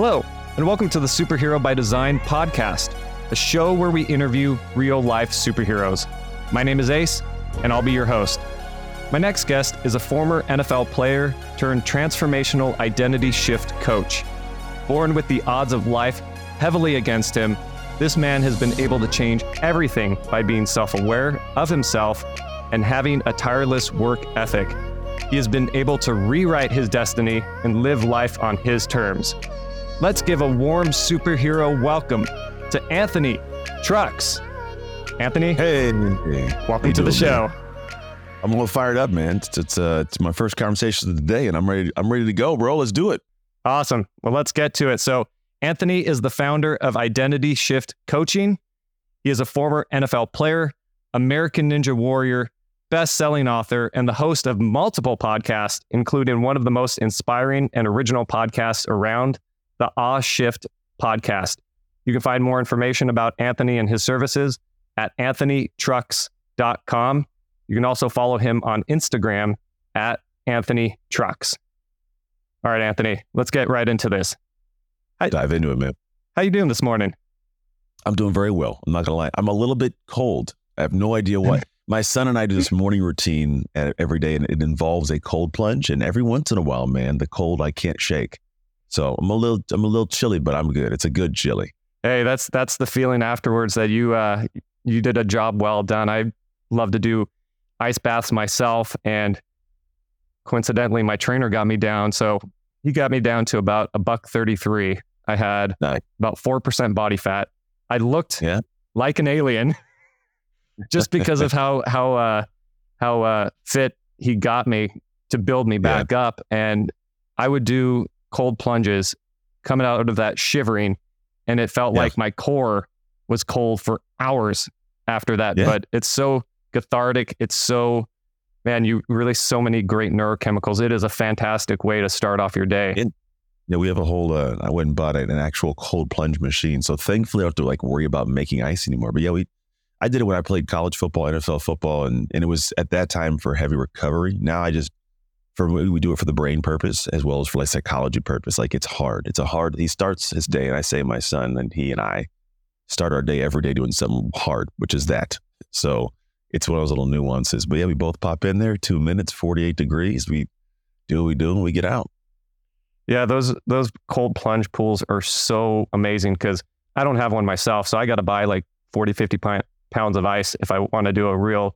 Hello, and welcome to the Superhero by Design podcast, a show where we interview real life superheroes. My name is Ace, and I'll be your host. My next guest is a former NFL player turned transformational identity shift coach. Born with the odds of life heavily against him, this man has been able to change everything by being self aware of himself and having a tireless work ethic. He has been able to rewrite his destiny and live life on his terms. Let's give a warm superhero welcome to Anthony Trucks. Anthony, Hey, welcome to the show. I'm a little fired up, man. It's it's, uh, it's my first conversation of the day, and I'm ready. I'm ready to go, bro. Let's do it. Awesome. Well, let's get to it. So, Anthony is the founder of Identity Shift Coaching. He is a former NFL player, American Ninja Warrior, best selling author, and the host of multiple podcasts, including one of the most inspiring and original podcasts around, the Ah Shift podcast. You can find more information about Anthony and his services at anthonytrucks.com. You can also follow him on Instagram at Anthony Trucks. All right, Anthony, let's get right into this. Dive into it, man. How you doing this morning? I'm doing very well. I'm not gonna lie. I'm a little bit cold. I have no idea why. My son and I do this morning routine every day, and it involves a cold plunge. And every once in a while, man, the cold I can't shake. So I'm a little, I'm a little chilly, but I'm good. It's a good chilly. Hey, that's that's the feeling afterwards that you uh you did a job well done. I love to do ice baths myself and coincidentally my trainer got me down so he got me down to about a buck 33. I had Nice. about 4% body fat. I looked Yeah. like an alien just because of how how uh how uh fit he got me to build me Yeah. back up and I would do cold plunges coming out of that shivering and it felt Yeah. like my core was cold for hours after that Yeah. but it's so cathartic it's so man you release so many great neurochemicals it is a fantastic way to start off your day It- Yeah, we have a whole. Uh, I went and bought an actual cold plunge machine, so thankfully I don't have to like worry about making ice anymore. But yeah, we. I did it when I played college football, NFL football, and and it was at that time for heavy recovery. Now I just for we do it for the brain purpose as well as for like psychology purpose. Like it's hard. It's a hard. He starts his day, and I say my son and he and I start our day every day doing something hard, which is that. So it's one of those little nuances. But yeah, we both pop in there, two minutes, forty eight degrees. We do what we do, and we get out. Yeah, those those cold plunge pools are so amazing because I don't have one myself. So I got to buy like 40, 50 pi- pounds of ice if I want to do a real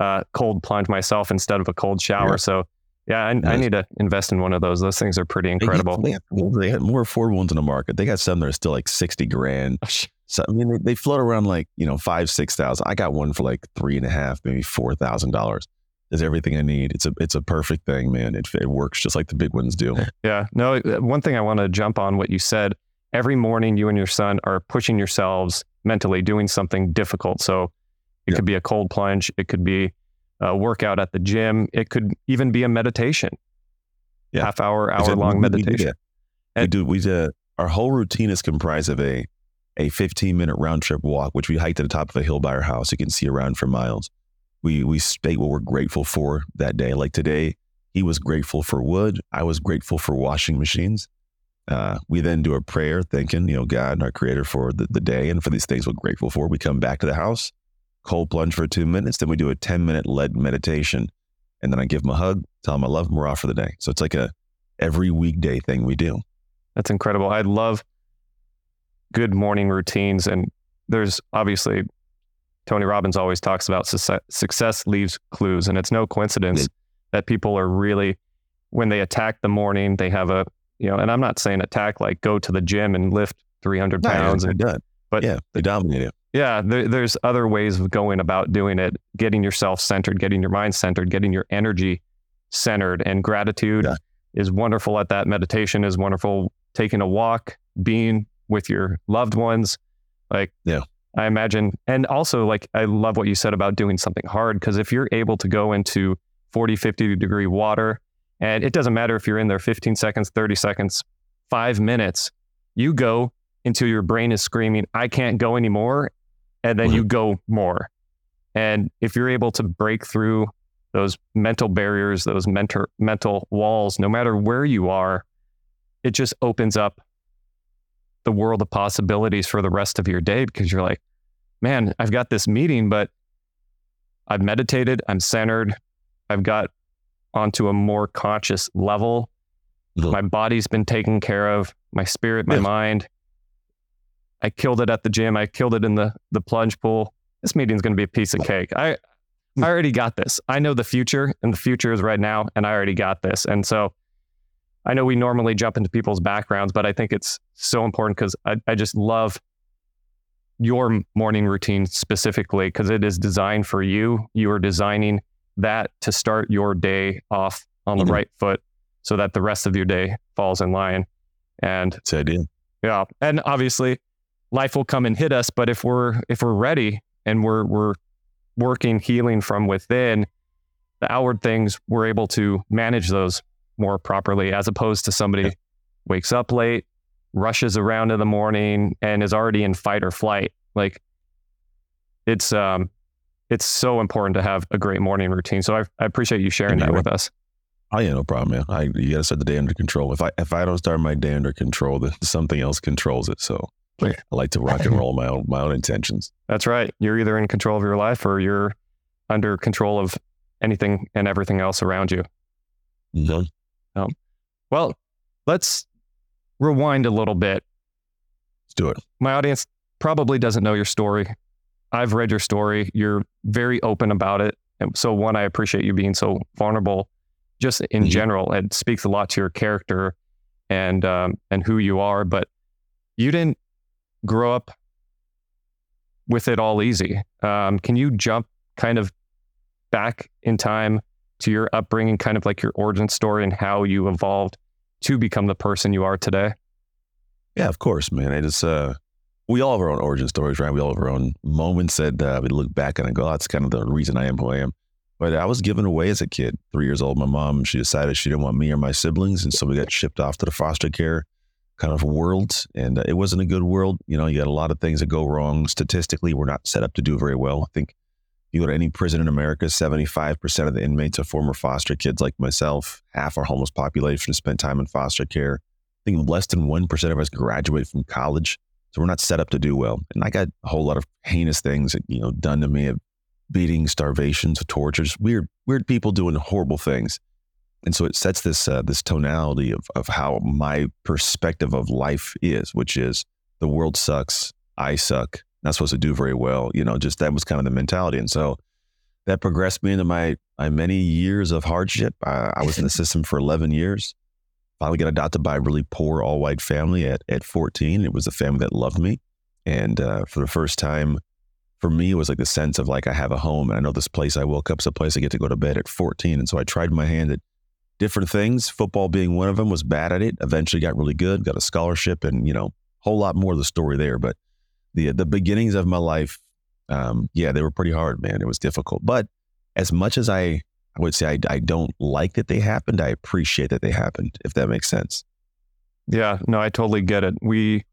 uh, cold plunge myself instead of a cold shower. Yeah. So yeah, I, I need to invest in one of those. Those things are pretty incredible. They have, they have more affordable ones in the market. They got some that are still like 60 grand. So, I mean, they, they float around like, you know, five, 6,000. I got one for like three and a half, maybe $4,000. Is everything I need. It's a, it's a perfect thing, man. It, it works just like the big ones do. Yeah. No, uh, one thing I want to jump on what you said. Every morning, you and your son are pushing yourselves mentally, doing something difficult. So it Yeah. could be a cold plunge, it could be a workout at the gym, it could even be a meditation. Yeah. Half hour, hour long we meditation. We do, we do, our whole routine is comprised of a, a 15 minute round trip walk, which we hike to the top of a hill by our house. You can see around for miles. We, we state what we're grateful for that day. Like today, he was grateful for wood. I was grateful for washing machines. Uh, we then do a prayer, thanking, you know, God, our creator for the, the day and for these things we're grateful for. We come back to the house, cold plunge for two minutes. Then we do a 10 minute led meditation. And then I give him a hug, tell him I love him, we're off for the day. So it's like a every weekday thing we do. That's incredible. I love good morning routines. And there's obviously, Tony Robbins always talks about success, success leaves clues. And it's no coincidence Yeah. that people are really, when they attack the morning, they have a, you know, and I'm not saying attack like go to the gym and lift 300 pounds. they're And, done. but yeah, they dominate it. Yeah, there, there's other ways of going about doing it, getting yourself centered, getting your mind centered, getting your energy centered. And gratitude Yeah. is wonderful at that. Meditation is wonderful. Taking a walk, being with your loved ones. Like, Yeah. I imagine. And also, like, I love what you said about doing something hard because if you're able to go into 40, 50 degree water, and it doesn't matter if you're in there 15 seconds, 30 seconds, five minutes, you go until your brain is screaming, I can't go anymore. And then you go more. And if you're able to break through those mental barriers, those mentor, mental walls, no matter where you are, it just opens up the world of possibilities for the rest of your day because you're like, man, I've got this meeting, but I've meditated, I'm centered, I've got onto a more conscious level. My body's been taken care of, my spirit, my Yeah. mind. I killed it at the gym. I killed it in the the plunge pool. This meeting's going to be a piece of cake. I I already got this. I know the future, and the future is right now, and I already got this. And so, I know we normally jump into people's backgrounds, but I think it's so important because I, I just love your morning routine specifically because it is designed for you. You are designing that to start your day off on the Mhm. right foot so that the rest of your day falls in line. And it's idea. yeah, and obviously life will come and hit us, but if we're if we're ready and we're we're working healing from within, the outward things we're able to manage those more properly as opposed to somebody Yeah. wakes up late, rushes around in the morning and is already in fight or flight. Like it's um it's so important to have a great morning routine. So I, I appreciate you sharing that with us. Oh yeah, no problem, man. I you gotta start the day under control. If I if I don't start my day under control, then something else controls it. So. I like to rock and roll my own my own intentions. That's right. You're either in control of your life or you're under control of anything and everything else around you. Mhm. Well, let's rewind a little bit. Let's do it. My audience probably doesn't know your story. I've read your story. You're very open about it. And so, one, I appreciate you being so vulnerable just in Mhm. general. It speaks a lot to your character and, um, and who you are. But you didn't grow up with it all easy. Um, can you jump kind of back in time to your upbringing, kind of like your origin story and how you evolved to become the person you are today? Yeah, of course, man. It is uh we all have our own origin stories, right? We all have our own moments that uh, we look back and go, that's kind of the reason I am who I am. But I was given away as a kid, three years old. My mom, she decided she didn't want me or my siblings. And so we got shipped off to the foster care kind of world. And uh, it wasn't a good world. You know, you got a lot of things that go wrong. Statistically, we're not set up to do very well. I think you go to any prison in America, 75% of the inmates are former foster kids like myself. Half our homeless population spent time in foster care. I think less than 1% of us graduate from college. So we're not set up to do well. And I got a whole lot of heinous things, you know, done to me of beating, starvations, tortures, weird, weird people doing horrible things. And so it sets this uh, this tonality of of how my perspective of life is, which is the world sucks, I suck, not supposed to do very well. You know, just that was kind of the mentality. And so that progressed me into my my many years of hardship. Uh, I was in the system for 11 years finally got adopted by a really poor all white family at, at 14. It was a family that loved me. And uh, for the first time, for me, it was like the sense of like, I have a home and I know this place I woke up is a place I get to go to bed at 14. And so I tried my hand at different things, football being one of them, was bad at it. Eventually got really good, got a scholarship and, you know, a whole lot more of the story there. But the, the beginnings of my life, um, yeah, they were pretty hard, man. It was difficult. But as much as I I would say I, I don't like that they happened. I appreciate that they happened, if that makes sense. Yeah, no, I totally get it. We,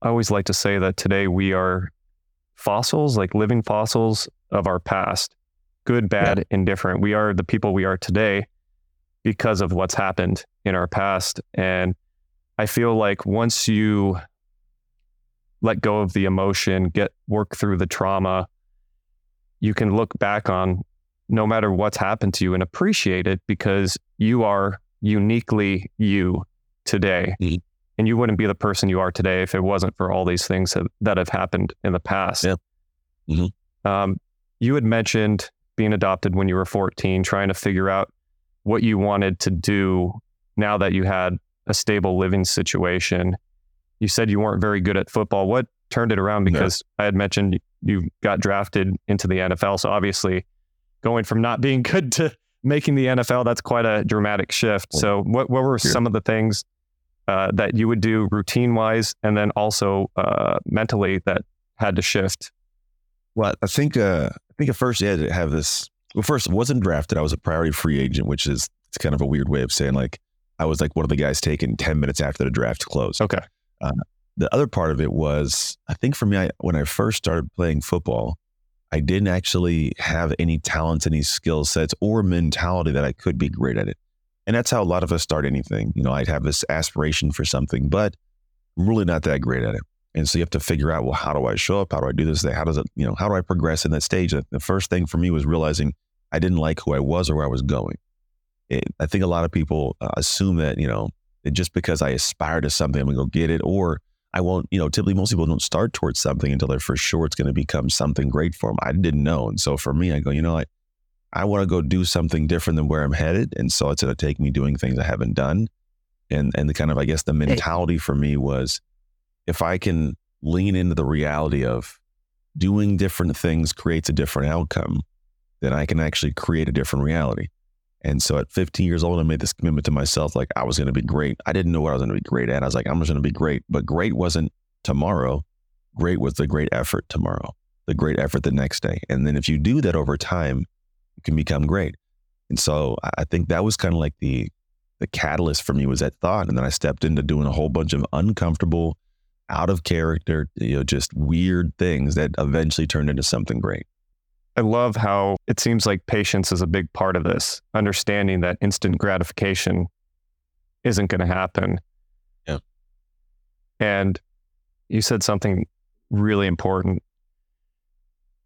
I always like to say that today we are fossils, like living fossils of our past, good, bad, indifferent. We are the people we are today because of what's happened in our past. And I feel like once you let go of the emotion, get work through the trauma, you can look back on no matter what's happened to you and appreciate it because you are uniquely you today. Mhm. And you wouldn't be the person you are today if it wasn't for all these things that, that have happened in the past. Yeah. Mhm. Um, you had mentioned being adopted when you were 14, trying to figure out what you wanted to do now that you had a stable living situation. You said you weren't very good at football. What turned it around? No. Because I had mentioned you got drafted into the NFL. So obviously, going from not being good to making the NFL, that's quite a dramatic shift. So, what, what were some of the things uh, that you would do routine wise and then also uh, mentally that had to shift? Well, I think uh, I think at first you had to have this. Well, first, wasn't drafted. I was a priority free agent, which is it's kind of a weird way of saying like I was like one of the guys taken ten minutes after the draft closed. Okay. Um, the other part of it was I think for me, I, when I first started playing football, I didn't actually have any talents, any skill sets, or mentality that I could be great at it. And that's how a lot of us start anything. You know, I'd have this aspiration for something, but I'm really not that great at it. And so you have to figure out, well, how do I show up? How do I do this? How does it, you know, how do I progress in that stage? The first thing for me was realizing I didn't like who I was or where I was going. It, I think a lot of people uh, assume that, you know, just because I aspire to something, I'm going to go get it. Or I won't, you know, typically most people don't start towards something until they're for sure it's going to become something great for them. I didn't know. And so for me, I go, you know, I, I want to go do something different than where I'm headed. And so it's going to take me doing things I haven't done. And, and the kind of, I guess, the mentality for me was if I can lean into the reality of doing different things creates a different outcome, then I can actually create a different reality. And so at 15 years old, I made this commitment to myself, like I was going to be great. I didn't know what I was going to be great at. I was like, I'm just going to be great. But great wasn't tomorrow. Great was the great effort tomorrow, the great effort the next day. And then if you do that over time, you can become great. And so I think that was kind of like the the catalyst for me was that thought. And then I stepped into doing a whole bunch of uncomfortable, out of character, you know, just weird things that eventually turned into something great. I love how it seems like patience is a big part of this, understanding that instant gratification isn't going to happen. Yeah. And you said something really important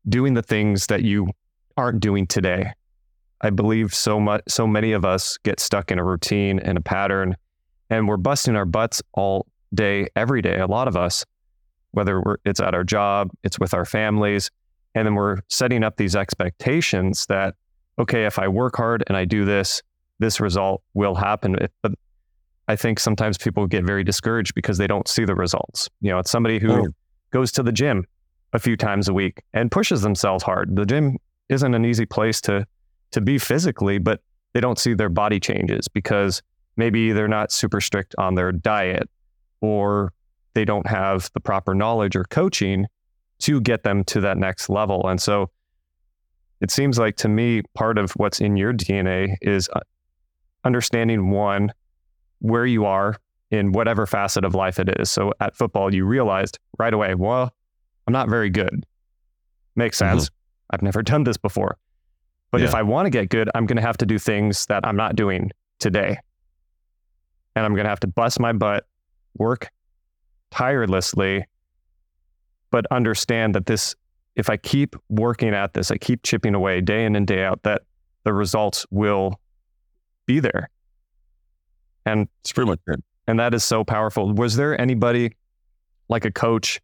doing the things that you aren't doing today. I believe so much so many of us get stuck in a routine and a pattern and we're busting our butts all day every day a lot of us whether it's at our job, it's with our families, and then we're setting up these expectations that, okay, if I work hard and I do this, this result will happen. But I think sometimes people get very discouraged because they don't see the results. You know, it's somebody who oh. goes to the gym a few times a week and pushes themselves hard. The gym isn't an easy place to to be physically, but they don't see their body changes because maybe they're not super strict on their diet or they don't have the proper knowledge or coaching to get them to that next level. And so it seems like to me, part of what's in your DNA is uh, understanding one, where you are in whatever facet of life it is. So at football, you realized right away, well, I'm not very good. Makes mm-hmm. sense. Mm-hmm. I've never done this before. But yeah. if I want to get good, I'm going to have to do things that I'm not doing today. And I'm going to have to bust my butt, work tirelessly but understand that this, if I keep working at this, I keep chipping away day in and day out, that the results will be there. And it's pretty much it. And that is so powerful. Was there anybody like a coach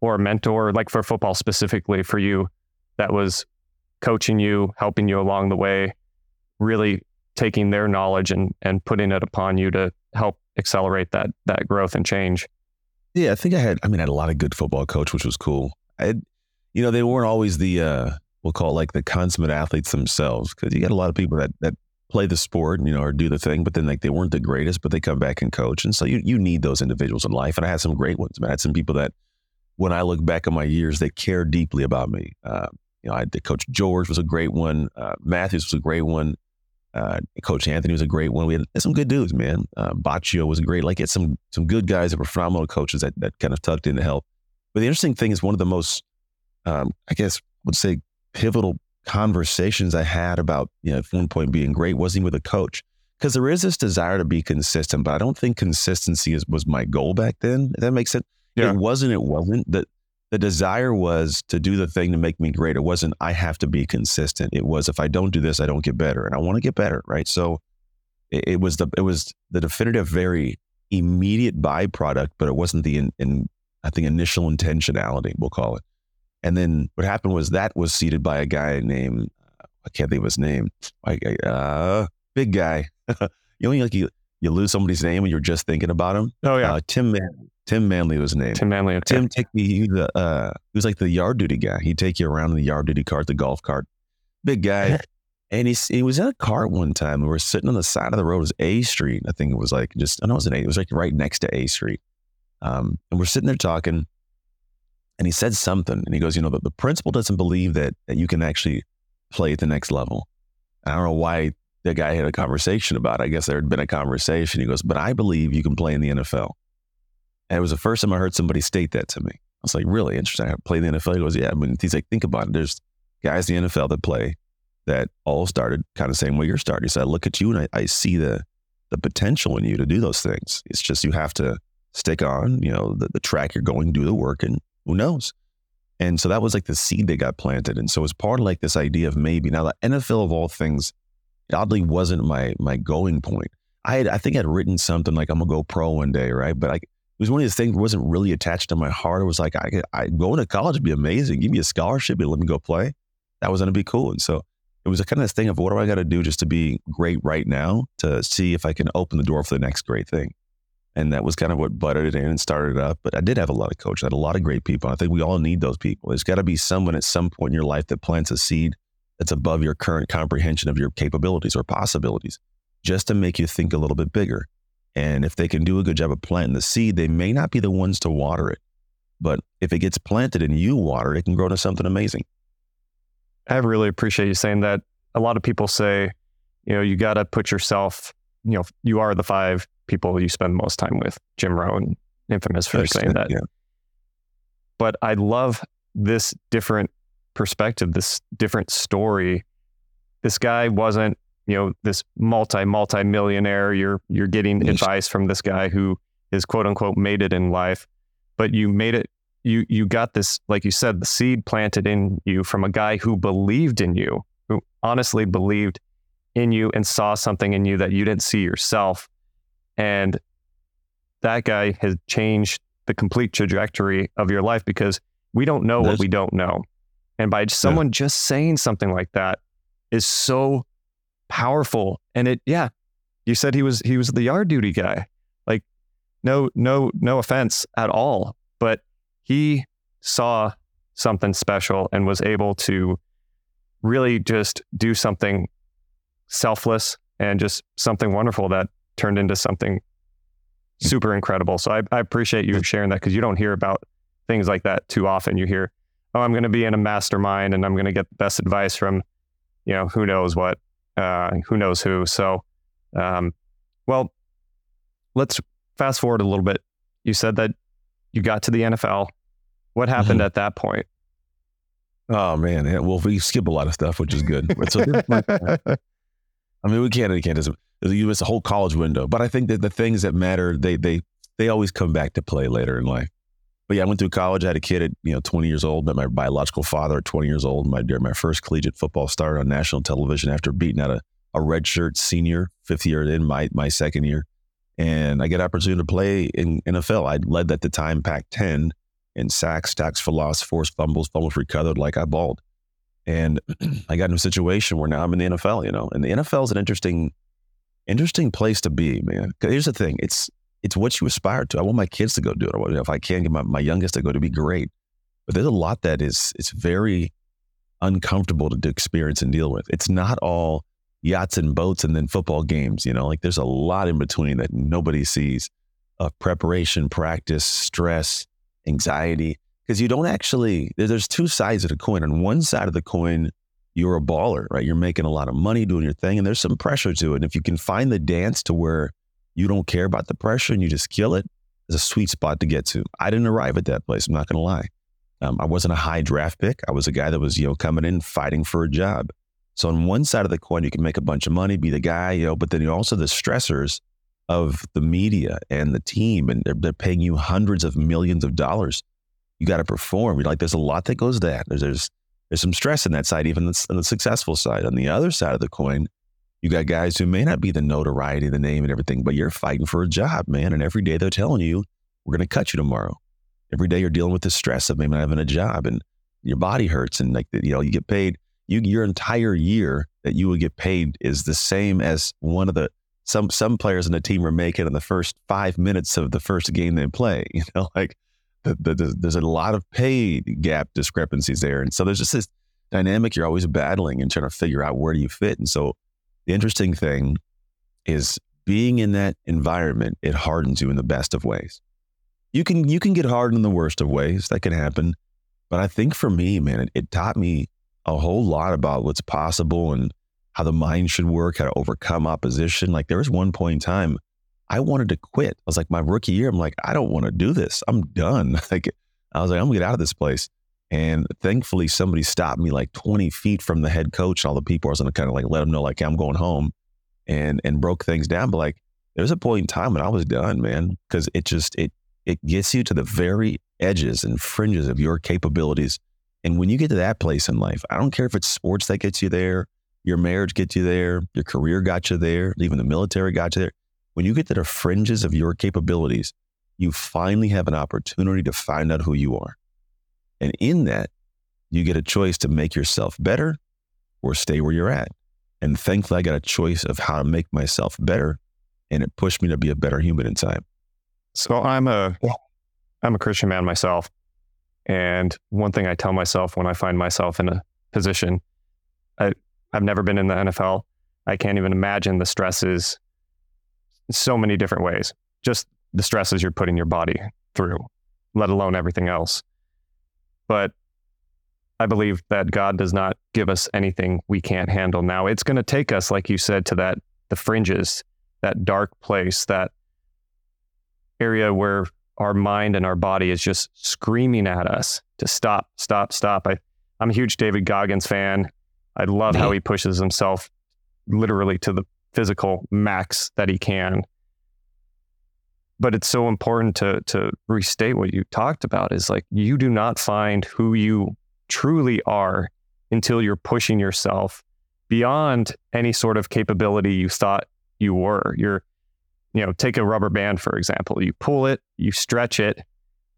or a mentor, like for football specifically for you, that was coaching you, helping you along the way, really taking their knowledge and and putting it upon you to help accelerate that that growth and change? Yeah, I think I had. I mean, I had a lot of good football coach, which was cool. I, had, you know, they weren't always the uh, we'll call it like the consummate athletes themselves, because you got a lot of people that that play the sport, you know, or do the thing, but then like they weren't the greatest, but they come back and coach, and so you you need those individuals in life. And I had some great ones. I had some people that, when I look back on my years, they care deeply about me. Uh, you know, I did Coach George was a great one. Uh, Matthews was a great one. Uh, Coach Anthony was a great one. We had some good dudes, man. Uh, Baccio was great. Like, it's some some good guys that were phenomenal coaches that that kind of tucked in to help. But the interesting thing is one of the most, um, I guess, would say pivotal conversations I had about you know at one point being great wasn't with a coach because there is this desire to be consistent, but I don't think consistency is, was my goal back then. If that makes sense. Yeah. It wasn't. It wasn't that the desire was to do the thing to make me great. It wasn't, I have to be consistent. It was, if I don't do this, I don't get better. And I want to get better. Right. So it, it, was the, it was the definitive, very immediate byproduct, but it wasn't the, in, in, I think, initial intentionality, we'll call it. And then what happened was that was seeded by a guy named, I can't think of his name, like, uh, big guy. you know, like you, you lose somebody's name when you're just thinking about him. Oh yeah, uh, Tim Man. Tim Manley was his name. Tim Manley. Okay. Tim take me. He was, uh, he was like the yard duty guy. He'd take you around in the yard duty cart, the golf cart. Big guy. and he, he was in a cart one time. We were sitting on the side of the road. It was A Street. I think it was like just, I know it was an A. It was like right next to A Street. Um, and we're sitting there talking. And he said something. And he goes, You know, the, the principal doesn't believe that, that you can actually play at the next level. I don't know why the guy had a conversation about it. I guess there had been a conversation. He goes, But I believe you can play in the NFL. And it was the first time I heard somebody state that to me. I was like, really interesting. I play the NFL. He goes, yeah. I mean, he's like, think about it. There's guys in the NFL that play that all started kind of saying, well, you're starting. Said, I look at you and I, I see the the potential in you to do those things. It's just you have to stick on, you know, the, the track you're going, do the work, and who knows? And so that was like the seed that got planted. And so it's part of like this idea of maybe now the NFL of all things, oddly wasn't my my going point. I had I think I'd written something like I'm gonna go pro one day, right? But like it was one of these things that wasn't really attached to my heart. It was like I, I going to college would be amazing. Give me a scholarship and let me go play. That was gonna be cool. And so it was a kind of this thing of what do I got to do just to be great right now to see if I can open the door for the next great thing. And that was kind of what butted it in and started it up. But I did have a lot of coaches. I had a lot of great people. I think we all need those people. There's got to be someone at some point in your life that plants a seed that's above your current comprehension of your capabilities or possibilities, just to make you think a little bit bigger. And if they can do a good job of planting the seed, they may not be the ones to water it. But if it gets planted and you water it, it can grow to something amazing. I really appreciate you saying that. A lot of people say, you know, you got to put yourself, you know, you are the five people you spend most time with. Jim Rohn, infamous for saying that. Yeah. But I love this different perspective, this different story. This guy wasn't, you know, this multi multi millionaire. You're you're getting advice from this guy who is quote unquote made it in life, but you made it. You you got this, like you said, the seed planted in you from a guy who believed in you, who honestly believed in you and saw something in you that you didn't see yourself. And that guy has changed the complete trajectory of your life because we don't know what we don't know. And by someone yeah. just saying something like that is so powerful. And it, yeah, you said he was he was the yard duty guy. Like, no, no, no offense at all, but he saw something special and was able to really just do something selfless and just something wonderful that turned into something super incredible. So I, I appreciate you sharing that because you don't hear about things like that too often. You hear, oh, I'm going to be in a mastermind and I'm going to get the best advice from, you know, who knows what, uh, who knows who. So, um, well, let's fast forward a little bit. You said that you got to the NFL. What happened mm-hmm. at that point? Oh man, yeah, well, we skip a lot of stuff, which is good. So, I mean, we can't, we can't. It's a whole college window, but I think that the things that matter, they they they always come back to play later in life. But yeah, I went through college. I had a kid at you know 20 years old. Met my biological father at 20 years old. My my first collegiate football started on national television after beating out a, a redshirt senior, fifth year in my my second year, and I get opportunity to play in NFL. I led at the time Pac-10 in sacks, sacks for loss, forced fumbles, fumbles recovered like I balled. And I got in a situation where now I'm in the NFL, you know, and the NFL is an interesting, interesting place to be, man. Here's the thing: it's it's what you aspire to. I want my kids to go do it. If I can get my, my youngest to go to be great. But there's a lot that is it's very uncomfortable to, to experience and deal with. It's not all yachts and boats and then football games, you know, like there's a lot in between that nobody sees of preparation, practice, stress, anxiety. Because you don't actually, there's two sides of the coin. On one side of the coin, you're a baller, right? You're making a lot of money doing your thing, and there's some pressure to it. And if you can find the dance to where you don't care about the pressure and you just kill it, it is a sweet spot to get to. I didn't arrive at that place. I'm not going to lie. Um, I wasn't a high draft pick. I was a guy that was, you know, coming in fighting for a job. So on one side of the coin, you can make a bunch of money, be the guy, you know, but then you also the stressors of the media and the team, and they're, they're paying you hundreds of millions of dollars. You got to perform. You're like, there's a lot that goes that. There's, there's there's some stress in that side, even on the successful side. On the other side of the coin, you got guys who may not be the notoriety, the name, and everything, but you're fighting for a job, man. And every day they're telling you, we're going to cut you tomorrow. Every day you're dealing with the stress of maybe not having a job and your body hurts and like, you know, you get paid. You, your entire year that you would get paid is the same as one of the, some, some players in the team are making in the first five minutes of the first game they play. You know, like the, the, there's a lot of pay gap discrepancies there. And so there's just this dynamic you're always battling and trying to figure out where do you fit. And so the interesting thing is being in that environment, it hardens you in the best of ways. You can you can get hardened in the worst of ways. That can happen. But I think for me, man, it, it taught me a whole lot about what's possible and how the mind should work, how to overcome opposition. Like there was one point in time I wanted to quit. I was like, my rookie year, I'm like, I don't want to do this. I'm done. Like I was like, I'm gonna get out of this place. And thankfully, somebody stopped me like 20 feet from the head coach all the people. I was going to kind of like let them know, like, I'm going home and, and broke things down. But like, there was a point in time when I was done, man, because it just, it, It gets you to the very edges and fringes of your capabilities. And when you get to that place in life, I don't care if it's sports that gets you there, your marriage gets you there, your career got you there, even the military got you there. When you get to the fringes of your capabilities, you finally have an opportunity to find out who you are. And in that, you get a choice to make yourself better or stay where you're at. And thankfully, I got a choice of how to make myself better. And it pushed me to be a better human in time. So I'm a I'm a Christian man myself. And one thing I tell myself when I find myself in a position, I, I've never been in the NFL. I can't even imagine the stresses so many different ways. Just the stresses you're putting your body through, let alone everything else. But I believe that God does not give us anything we can't handle. Now, it's going to take us, like you said, to that the fringes, that dark place, that area where our mind and our body is just screaming at us to stop, stop, stop. I, I'm a huge David Goggins fan. I love how he pushes himself literally to the physical max that he can. But it's so important to to restate what you talked about is like you do not find who you truly are until you're pushing yourself beyond any sort of capability you thought you were. You're, you know, take a rubber band, for example. You pull it, you stretch it,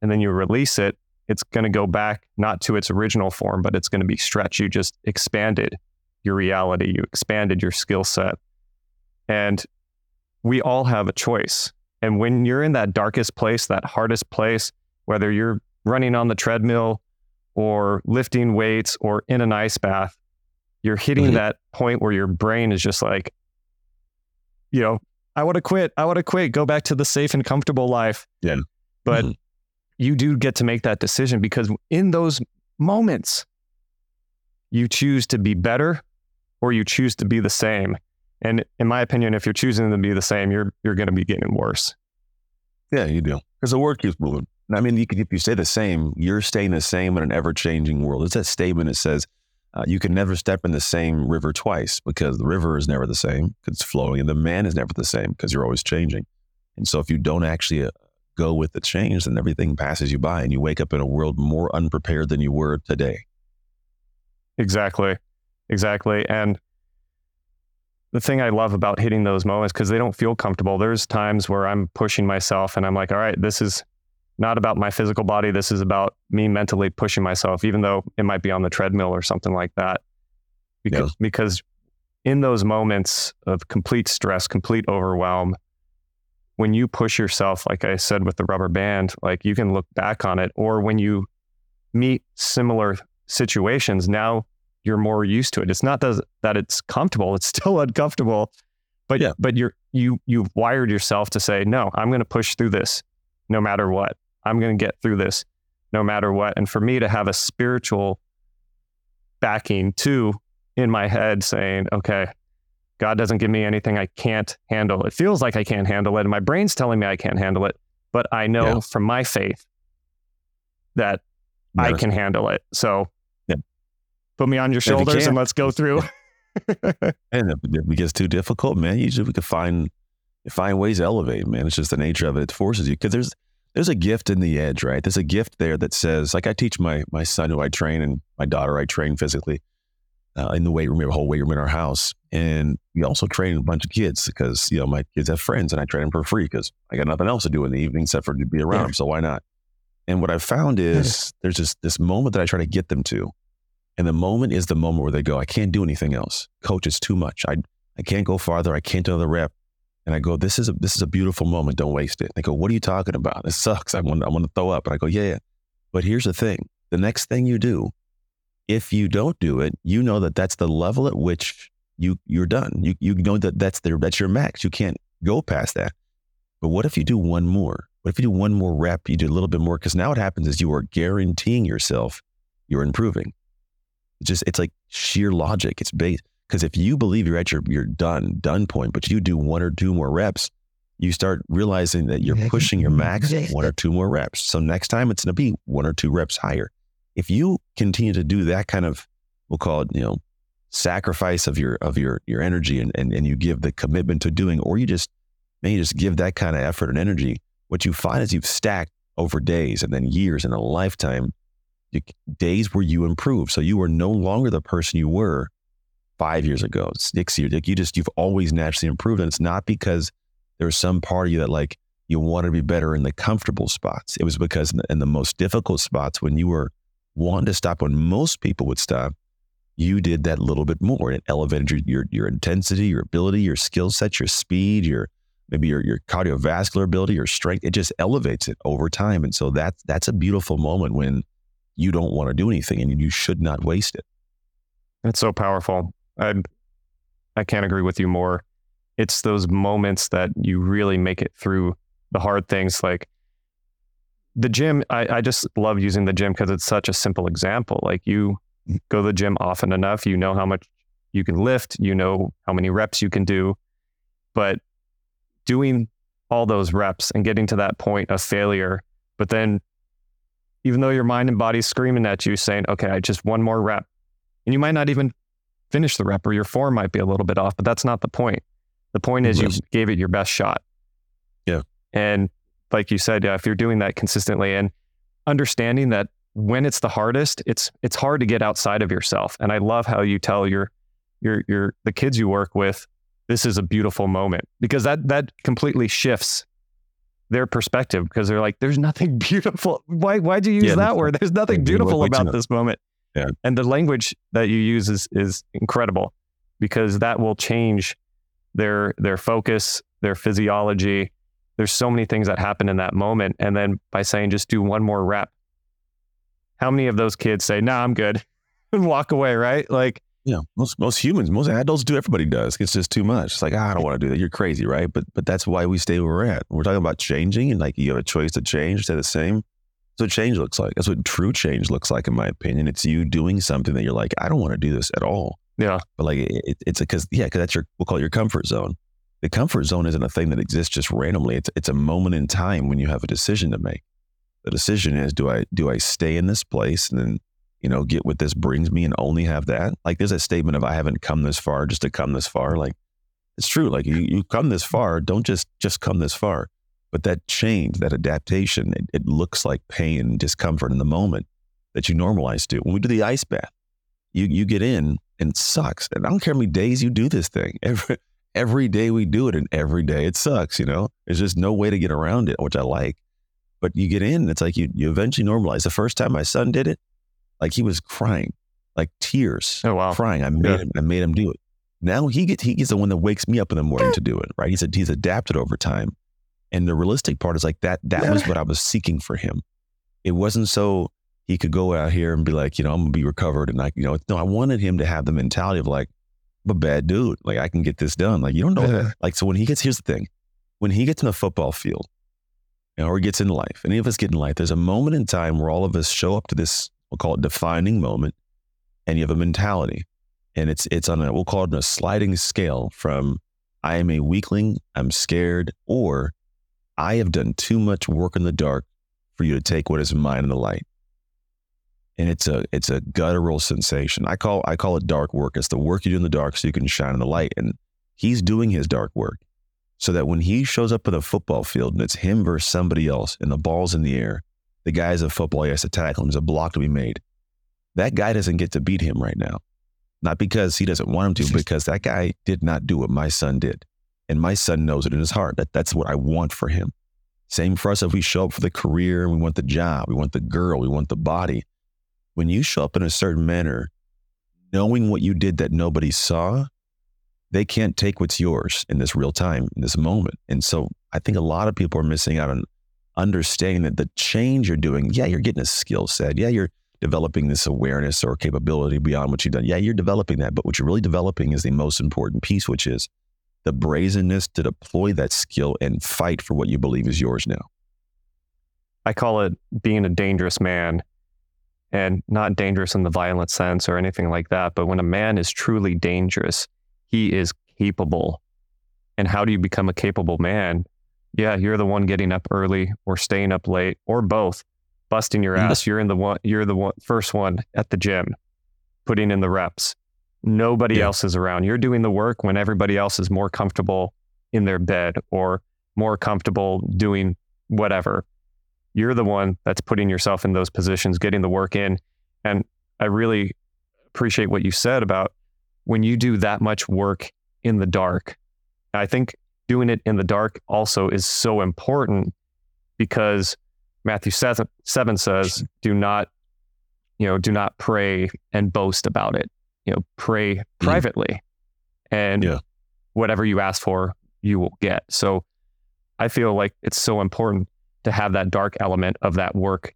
and then you release it. It's going to go back not to its original form, but it's going to be stretched. You just expanded your reality, you expanded your skill set. And we all have a choice. And when you're in that darkest place, that hardest place, whether you're running on the treadmill or lifting weights or in an ice bath, you're hitting mm-hmm. that point where your brain is just like, you know, I want to quit. I want to quit. Go back to the safe and comfortable life. Yeah. But mm-hmm. you do get to make that decision because in those moments, you choose to be better or you choose to be the same. And in my opinion, if you're choosing to be the same, you're you're going to be getting worse. Yeah, you do. Because the world keeps moving. I mean, you could, if you stay the same, you're staying the same in an ever changing world. It's that statement that says uh, you can never step in the same river twice because the river is never the same because it's flowing, and the man is never the same because you're always changing. And so, if you don't actually uh, go with the change, then everything passes you by, and you wake up in a world more unprepared than you were today. Exactly, exactly, and the thing I love about hitting those moments because they don't feel comfortable. There's times where I'm pushing myself and I'm like, all right, this is not about my physical body. This is about me mentally pushing myself, even though it might be on the treadmill or something like that. Because, yeah. because in those moments of complete stress, complete overwhelm, when you push yourself, like I said with the rubber band, like you can look back on it, or when you meet similar situations, now you're more used to it. It's not that, that it's comfortable; it's still uncomfortable, but yeah. but you're you you've wired yourself to say, no, I'm going to push through this, no matter what. I'm going to get through this, no matter what. And for me to have a spiritual backing too in my head, saying, okay, God doesn't give me anything I can't handle. It feels like I can't handle it, and my brain's telling me I can't handle it, but I know yeah. from my faith that I can handle it. So put me on your shoulders and let's go through. and if it gets too difficult, man, usually we can find find ways to elevate, man. It's just the nature of it. It forces you because there's there's a gift in the edge, right? There's a gift there that says, like I teach my my son who I train and my daughter I train physically uh, in the weight room. We have a whole weight room in our house, and we also train a bunch of kids because you know my kids have friends, and I train them for free because I got nothing else to do in the evening except for to be around yeah. them. So why not? And what I've found is there's this this moment that I try to get them to, and the moment is the moment where they go, I can't do anything else. Coach, it's too much. I, I can't go farther. I can't do another rep. And I go, this is a this is a beautiful moment. Don't waste it. They go, what are you talking about? It sucks. I want I want to throw up. And I go, yeah, yeah. But here's the thing: the next thing you do, if you don't do it, you know that that's the level at which you you're done. You you know that that's the that's your max. You can't go past that. But what if you do one more? What if you do one more rep? You do a little bit more because now what happens is you are guaranteeing yourself you're improving. It's just it's like sheer logic. It's based because if you believe you're at your your done done point, but you do one or two more reps, you start realizing that you're pushing your max one or two more reps. So next time it's going to be one or two reps higher. If you continue to do that kind of, we'll call it, you know, sacrifice of your of your your energy and and, and you give the commitment to doing, or you just maybe just give that kind of effort and energy, what you find is you've stacked over days and then years and a lifetime, days where you improve. So you are no longer the person you were five years ago, six years. Like you just, you've always naturally improved. And it's not because there's some part of you that like you want to be better in the comfortable spots. It was because in the, in the most difficult spots when you were wanting to stop when most people would stop, you did that little bit more. And it elevated your, your, your intensity, your ability, your skill set, your speed, your maybe your, your cardiovascular ability, your strength. It just elevates it over time. And so that's that's a beautiful moment when you don't want to do anything and you should not waste it. It's so powerful. I I can't agree with you more. It's those moments that you really make it through the hard things like the gym. I, I just love using the gym because it's such a simple example. Like you go to the gym often enough, you know how much you can lift, you know how many reps you can do. But doing all those reps and getting to that point of failure, but then even though your mind and body's screaming at you saying, okay, I just one more rep. And you might not even finish the rep or your form might be a little bit off, but that's not the point. The point is yes. you gave it your best shot. Yeah. And like you said, yeah, if you're doing that consistently and understanding that when it's the hardest, it's it's hard to get outside of yourself. And I love how you tell your your your the kids you work with, this is a beautiful moment because that that completely shifts their perspective because they're like, there's nothing beautiful. Why why'd you use yeah, that word? There's nothing beautiful about this moment. Yeah. And the language that you use is is incredible because that will change their their focus, their physiology. There's so many things that happen in that moment. And then by saying just do one more rep, how many of those kids say, "Nah, I'm good," and walk away? Right? Like, yeah, most most humans, most adults do. Everybody does. It's just too much. It's like ah, I don't want to do that. You're crazy, right? But but that's why we stay where we're at. We're talking about changing, and like you have a choice to change, stay the same. That's what change looks like. That's what true change looks like, in my opinion. It's you doing something that you're like, I don't want to do this at all. Yeah. But like, it, it's because yeah, because that's your we'll call it your comfort zone. The comfort zone isn't a thing that exists just randomly. It's it's a moment in time when you have a decision to make the decision is do I do I stay in this place and then you know get what this brings me and only have that. Like there's a statement of I haven't come this far just to come this far. Like it's true. Like you, you come this far don't just just come this far. But that change that adaptation it, it looks like pain and discomfort in the moment that you normalize to. When we do the ice bath you you get in and it sucks. And I don't care how many days you do this thing. Every every day we do it and every day it sucks you know? There's just no way to get around it which I like. But you get in, it's like you you eventually normalize. The first time my son did it, like he was crying, like tears, oh, wow. crying. I made yeah. him, I made him do it. Now he gets he gets the one that wakes me up in the morning to do it. Right? He's a, he's adapted over time, and the realistic part is like that. That yeah. was what I was seeking for him. It wasn't so he could go out here and be like, you know, I'm gonna be recovered, and like, you know, no, I wanted him to have the mentality of like, I'm a bad dude. Like I can get this done. Like you don't know. Yeah. Like so when he gets here's the thing, when he gets in the football field you know, or gets in life, any of us get in life, there's a moment in time where all of us show up to this, we'll call it defining moment, and you have a mentality. And it's it's on a we'll call it a sliding scale from I am a weakling, I'm scared, or I have done too much work in the dark for you to take what is mine in the light. And it's a it's a guttural sensation. I call I call it dark work. It's the work you do in the dark so you can shine in the light. And he's doing his dark work so that when he shows up in the football field and it's him versus somebody else and the ball's in the air, the guy's a football, he has to tackle him. There's a block to be made. That guy doesn't get to beat him right now. Not because he doesn't want him to, because that guy did not do what my son did. And my son knows it in his heart that that's what I want for him. Same for us if we show up for the career and we want the job, we want the girl, we want the body. When you show up in a certain manner, knowing what you did that nobody saw, they can't take what's yours in this real time, in this moment. And so I think a lot of people are missing out on understanding that the change you're doing, yeah, you're getting a skill set. Yeah, you're developing this awareness or capability beyond what you've done. Yeah, you're developing that. But what you're really developing is the most important piece, which is the brazenness to deploy that skill and fight for what you believe is yours now. I call it being a dangerous man and not dangerous in the violent sense or anything like that. But when a man is truly dangerous, he is capable. And how do you become a capable man? Yeah, you're the one getting up early or staying up late or both, busting your ass. You're in the one you're the one first one at the gym, putting in the reps. Nobody yeah. else is around. You're doing the work when everybody else is more comfortable in their bed or more comfortable doing whatever. you're the one that's putting yourself in those positions, getting the work in. And I really appreciate what you said about when you do that much work in the dark. I think doing it in the dark also is so important because Matthew 7, 7 says, do not, you know, do not pray and boast about it. You know, pray mm. privately and yeah. whatever you ask for, you will get. So I feel like it's so important to have that dark element of that work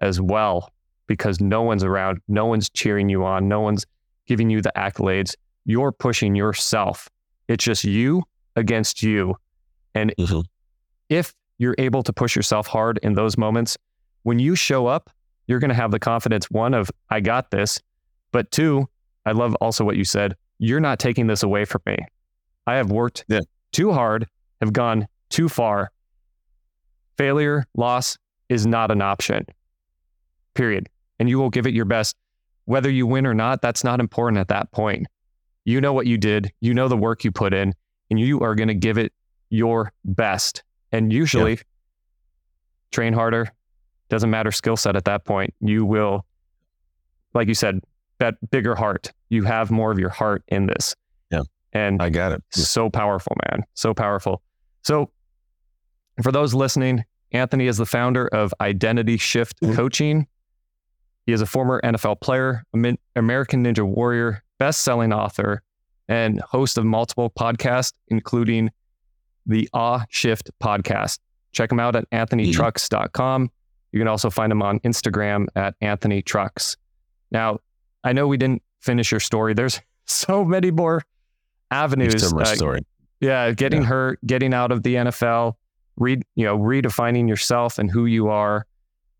as well, because no one's around, no one's cheering you on, no one's giving you the accolades. You're pushing yourself. It's just you against you. And mm-hmm. if you're able to push yourself hard in those moments, when you show up, you're going to have the confidence one of, I got this. But two, I love also what you said, you're not taking this away from me. I have worked yeah. too hard, have gone too far. Failure, loss is not an option, period. And you will give it your best. Whether you win or not, that's not important at that point. You know what you did, you know the work you put in, and you are going to give it your best. And usually, yeah. train harder, doesn't matter skill set at that point. You will, like you said, that bigger heart. You have more of your heart in this. Yeah. And I got it. So powerful, man. So powerful. So for those listening, Anthony is the founder of Identity Shift mm-hmm. Coaching. He is a former NFL player, American Ninja Warrior, best-selling author, and host of multiple podcasts, including the Aw Shift podcast. Check him out at anthonytrucks.com. You can also find him on Instagram at Anthony Trucks. Now, I know we didn't finish your story. There's so many more avenues. So much uh, story. Yeah, getting yeah. hurt, getting out of the NFL, read, you know, redefining yourself and who you are.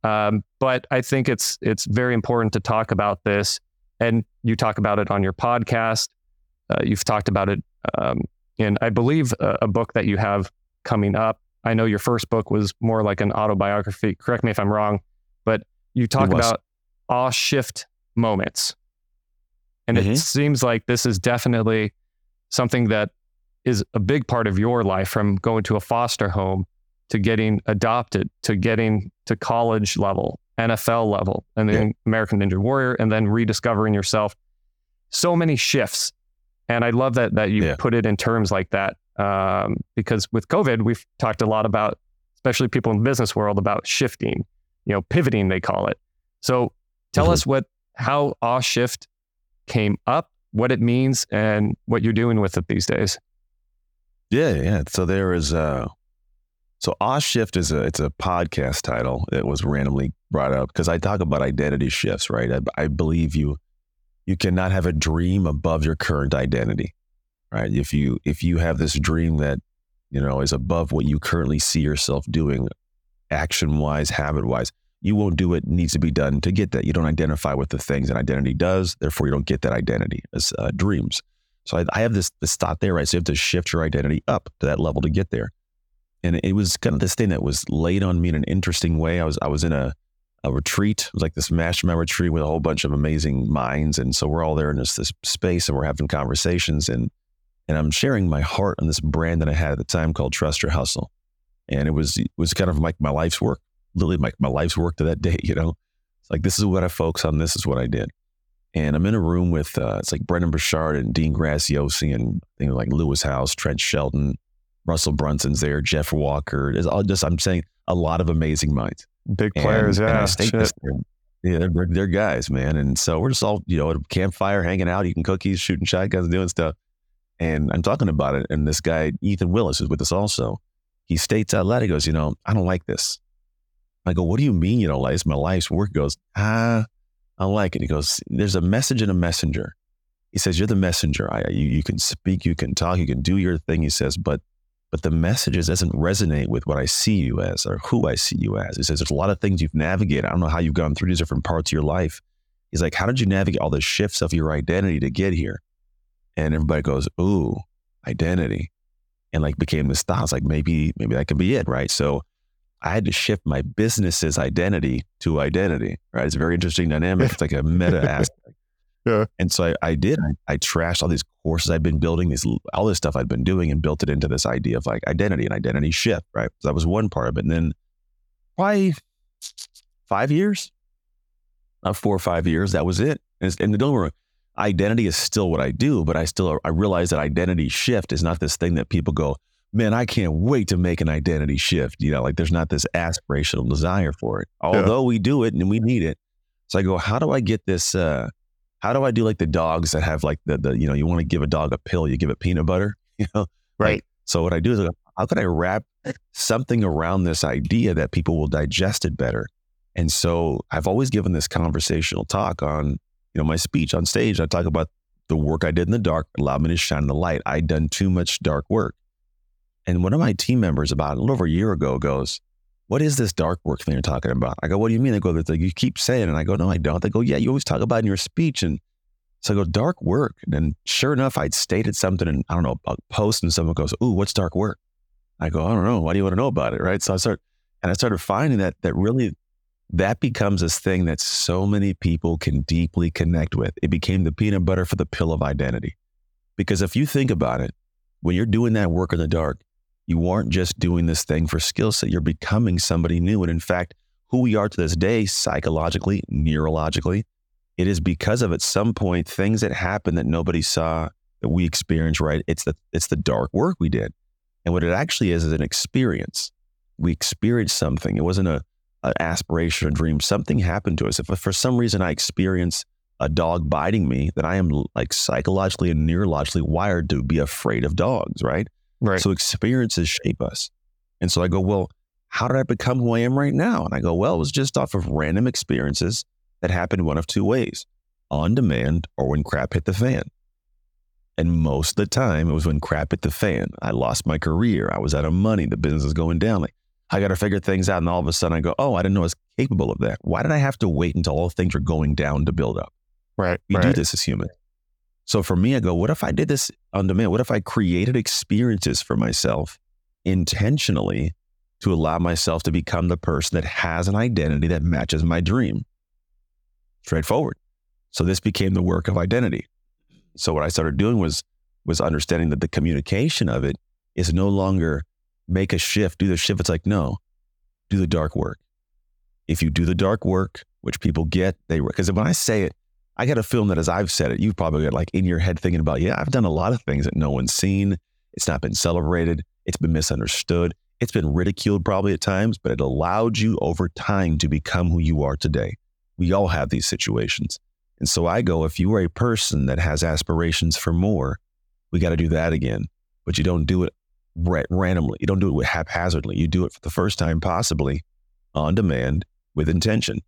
Um, but I think it's it's very important to talk about this, and you talk about it on your podcast. Uh, you've talked about it um, in, I believe, a, a book that you have coming up. I know your first book was more like an autobiography. Correct me if I'm wrong, but you talk about aw shift moments. And mm-hmm. it seems like this is definitely something that is a big part of your life from going to a foster home to getting adopted to getting to college level, NFL level, and then yeah. American Ninja Warrior, and then rediscovering yourself. So many shifts. And I love that that you yeah. put it in terms like that. Um, because with COVID, we've talked a lot about, especially people in the business world, about shifting, you know, pivoting, they call it. So tell mm-hmm. us what how Aw Shift came up, what it means, and what you're doing with it these days. Yeah, yeah. So there is uh so Aw Shift is a it's a podcast title that was randomly brought up because I talk about identity shifts, right? I, I believe you you cannot have a dream above your current identity, right? If you if you have this dream that you know is above what you currently see yourself doing, action wise, habit wise, you won't do what needs to be done to get that. You don't identify with the things that identity does. Therefore, you don't get that identity as uh, dreams. So I, I, have this this thought there, right? So you have to shift your identity up to that level to get there. And it was kind of this thing that was laid on me in an interesting way. I was I was in a a retreat. It was like this mastermind retreat with a whole bunch of amazing minds, and so we're all there in this this space, and we're having conversations, and and I'm sharing my heart on this brand that I had at the time called Trust Your Hustle, and it was it was kind of like my life's work literally my, my life's work to that day, you know? It's like, this is what I focus on. This is what I did. And I'm in a room with, uh, it's like Brendon Burchard and Dean Graziosi and know, like Lewis Howes, Trent Shelton, Russell Brunson's there, Jeff Walker. It's all just, I'm saying a lot of amazing minds. Big players, and, yeah. And this, yeah, they're, they're, guys, man. And so we're just all, you know, at a campfire, hanging out, eating cookies, shooting shotguns, doing stuff. And I'm talking about it. And this guy, Ethan Willis, is with us also. He states out loud, he goes, you know, I don't like this. I go, what do you mean you don't like it's my life's work? He goes, ah, I like it. He goes, there's a message and a messenger. He says, you're the messenger. I, you, you can speak, you can talk, you can do your thing. He says, but but the messages doesn't resonate with what I see you as or who I see you as. He says, there's a lot of things you've navigated. I don't know how you've gone through these different parts of your life. He's like, how did you navigate all the shifts of your identity to get here? And everybody goes, ooh, identity. And like became this thought. It's like, maybe, maybe that could be it, right? So I had to shift my business's identity to identity, right? It's a very interesting dynamic. It's like a meta aspect. Yeah. And so I, I did. I, I, trashed all these courses I'd been building, these all this stuff I'd been doing, and built it into this idea of like identity and identity shift, right? So that was one part of it. And then, why five years, not four or five years. That was it. And, and don't worry, identity is still what I do, but I still I realize that identity shift is not this thing that people go, man, I can't wait to make an identity shift. You know, like there's not this aspirational desire for it, although yeah. we do it and we need it. So I go, how do I get this? Uh, how do I do like the dogs that have like the, the you know, you want to give a dog a pill, you give it peanut butter, you know? Right. Like, so what I do is, like, how can I wrap something around this idea that people will digest it better? And so I've always given this conversational talk on, you know, my speech on stage. I talk about the work I did in the dark allowed me to shine the light. I'd done too much dark work. And one of my team members about a little over a year ago goes, what is this dark work thing you're talking about? I go, what do you mean? They go, like, you keep saying it. And I go, no, I don't. They go, yeah, you always talk about in your speech. And so I go, dark work. And sure enough, I'd stated something and I don't know, a post and someone goes, ooh, what's dark work? I go, I don't know. Why do you want to know about it? Right. So I start, and I started finding that, that really, that becomes this thing that so many people can deeply connect with. It became the peanut butter for the pill of identity. Because if you think about it, when you're doing that work in the dark, you aren't just doing this thing for skill set, you're becoming somebody new. And in fact, who we are to this day, psychologically, neurologically, it is because of at some point things that happened that nobody saw that we experienced, right? It's the it's the dark work we did. And what it actually is is an experience. We experienced something. It wasn't a, an aspiration or dream. Something happened to us. If for some reason I experience a dog biting me, then I am like psychologically and neurologically wired to be afraid of dogs, right? Right. So experiences shape us. And so I go, well, how did I become who I am right now? And I go, well, it was just off of random experiences that happened one of two ways on demand or when crap hit the fan. And most of the time, it was when crap hit the fan. I lost my career. I was out of money. The business is going down. Like, I got to figure things out. And all of a sudden, I go, oh, I didn't know I was capable of that. Why did I have to wait until all things were going down to build up? Right. We right. do this as humans. So for me, I go, what if I did this on demand? What if I created experiences for myself intentionally to allow myself to become the person that has an identity that matches my dream? Straightforward. So this became the work of identity. So what I started doing was was understanding that the communication of it is no longer make a shift, do the shift. It's like, no, do the dark work. If you do the dark work, which people get, they because when I say it, I got a film that as I've said it, you've probably got like in your head thinking about, yeah, I've done a lot of things that no one's seen. It's not been celebrated. It's been misunderstood. It's been ridiculed probably at times, but it allowed you over time to become who you are today. We all have these situations. And so I go, if you are a person that has aspirations for more, we got to do that again. But you don't do it randomly. You don't do it haphazardly. You do it for the first time, possibly on demand with intention.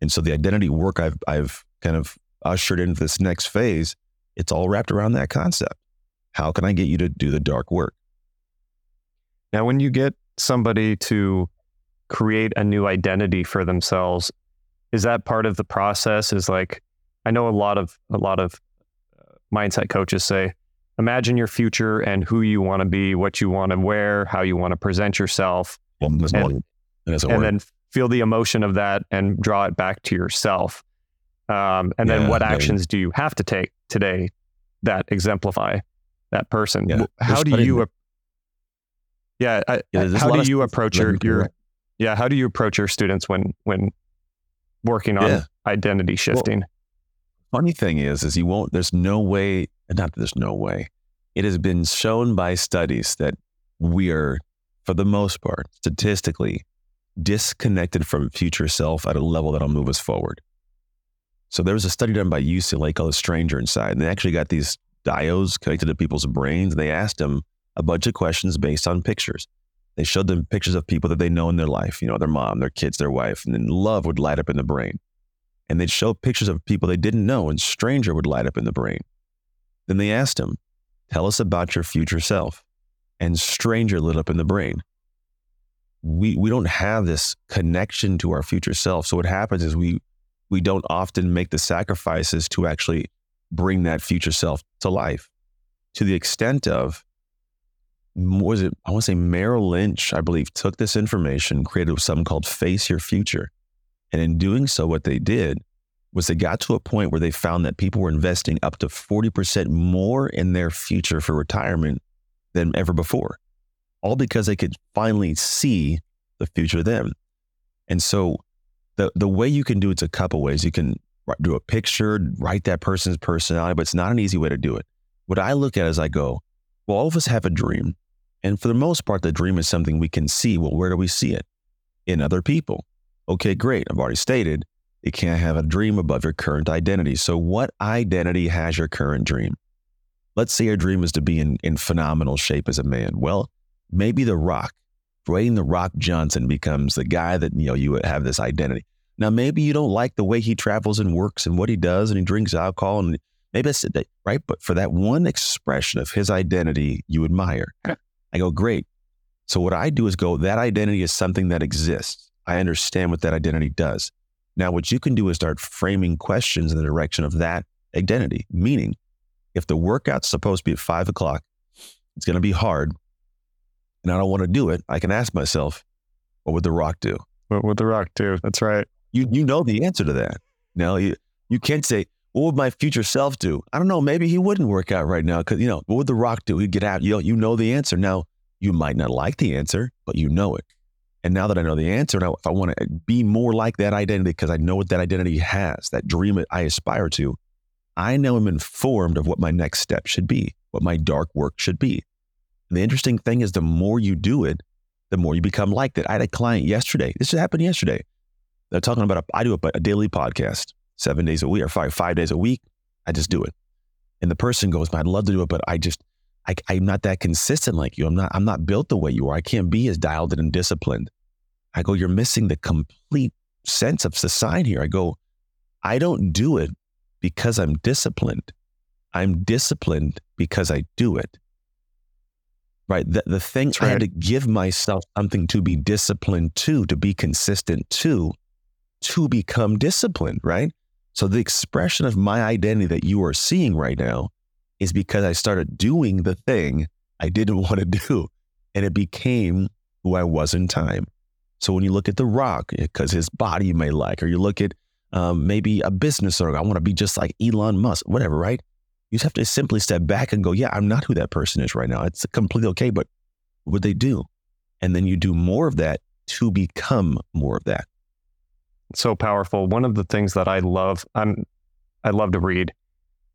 And so the identity work I've, I've kind of ushered into this next phase, it's all wrapped around that concept. How can I get you to do the dark work? Now, when you get somebody to create a new identity for themselves, is that part of the process? Is like, I know a lot of a lot of uh, mindset coaches say, imagine your future and who you want to be, what you want to wear, how you want to present yourself, well, and, and then feel the emotion of that and draw it back to yourself. Um, and yeah, then what actions do you have to take today that exemplify that person? Yeah. How do you, yeah, I, yeah how do you approach your, your, yeah, how do you approach your students when, when working on identity shifting? Well, funny thing is, is you won't, there's no way, not there's no way. It has been shown by studies that we are, for the most part, statistically disconnected from future self at a level that'll move us forward. So there was a study done by UCLA called A Stranger Inside, and they actually got these diodes connected to people's brains. And They asked them a bunch of questions based on pictures. They showed them pictures of people that they know in their life, you know, their mom, their kids, their wife, and then love would light up in the brain. And they'd show pictures of people they didn't know, and stranger would light up in the brain. Then they asked him, Tell us about your future self. And stranger lit up in the brain. We, we don't have this connection to our future self. So what happens is we we don't often make the sacrifices to actually bring that future self to life. To the extent of was it? I want to say merrill lynch i believe took this information created something called face your future. And in doing so what they did was they got to a point where they found that people were investing up to 40% more in their future for retirement than ever before all because they could finally see the future them. And so the the way you can do it's a couple ways. You can do a picture, write that person's personality, but it's not an easy way to do it. What I look at is I go, well, all of us have a dream. And for the most part, the dream is something we can see. Well, where do we see it? In other people. Okay, great. I've already stated you can't have a dream above your current identity. So, what identity has your current dream? Let's say your dream is to be in, in phenomenal shape as a man. Well, maybe The Rock, Dwayne The Rock Johnson becomes the guy that you know you would have this identity. Now, maybe you don't like the way he travels and works and what he does and he drinks alcohol and maybe that's it, right. But for that one expression of his identity, you admire. I go, great. So what I do is go, that identity is something that exists. I understand what that identity does. Now, what you can do is start framing questions in the direction of that identity. Meaning, if the workout's supposed to be at five o'clock, it's going to be hard, and I don't want to do it. I can ask myself, what would The Rock do? What would The Rock do? That's right. You you know the answer to that. Now you you can't say, what would my future self do? I don't know. Maybe he wouldn't work out right now because you know what would The Rock do? He'd get out. You know, you know the answer. Now you might not like the answer, but you know it. And now that I know the answer, now if I want to be more like that identity because I know what that identity has, that dream I aspire to, I know I'm informed of what my next step should be, what my dark work should be. The interesting thing is, the more you do it, the more you become like that. I had a client yesterday. This happened yesterday. They're talking about a, I do a, a daily podcast seven days a week or five five days a week. I just do it, and the person goes, "I'd love to do it, but I just I, I'm not that consistent like you. I'm not I'm not built the way you are. I can't be as dialed in and disciplined." I go, "You're missing the complete sense of sign here." I go, "I don't do it because I'm disciplined. I'm disciplined because I do it." Right. The, the thing right. I had to give myself something to be disciplined to, to be consistent to, to become disciplined, right? So the expression of my identity that you are seeing right now is because I started doing the thing I didn't want to do. And it became who I was in time. So when you look at The Rock, because his body you may like, or you look at um, maybe a business owner, I want to be just like Elon Musk, whatever, right? You just have to simply step back and go, yeah, I'm not who that person is right now. It's completely okay, but what would they do? And then you do more of that to become more of that so powerful. One of the things that I love, I'm, I love to read,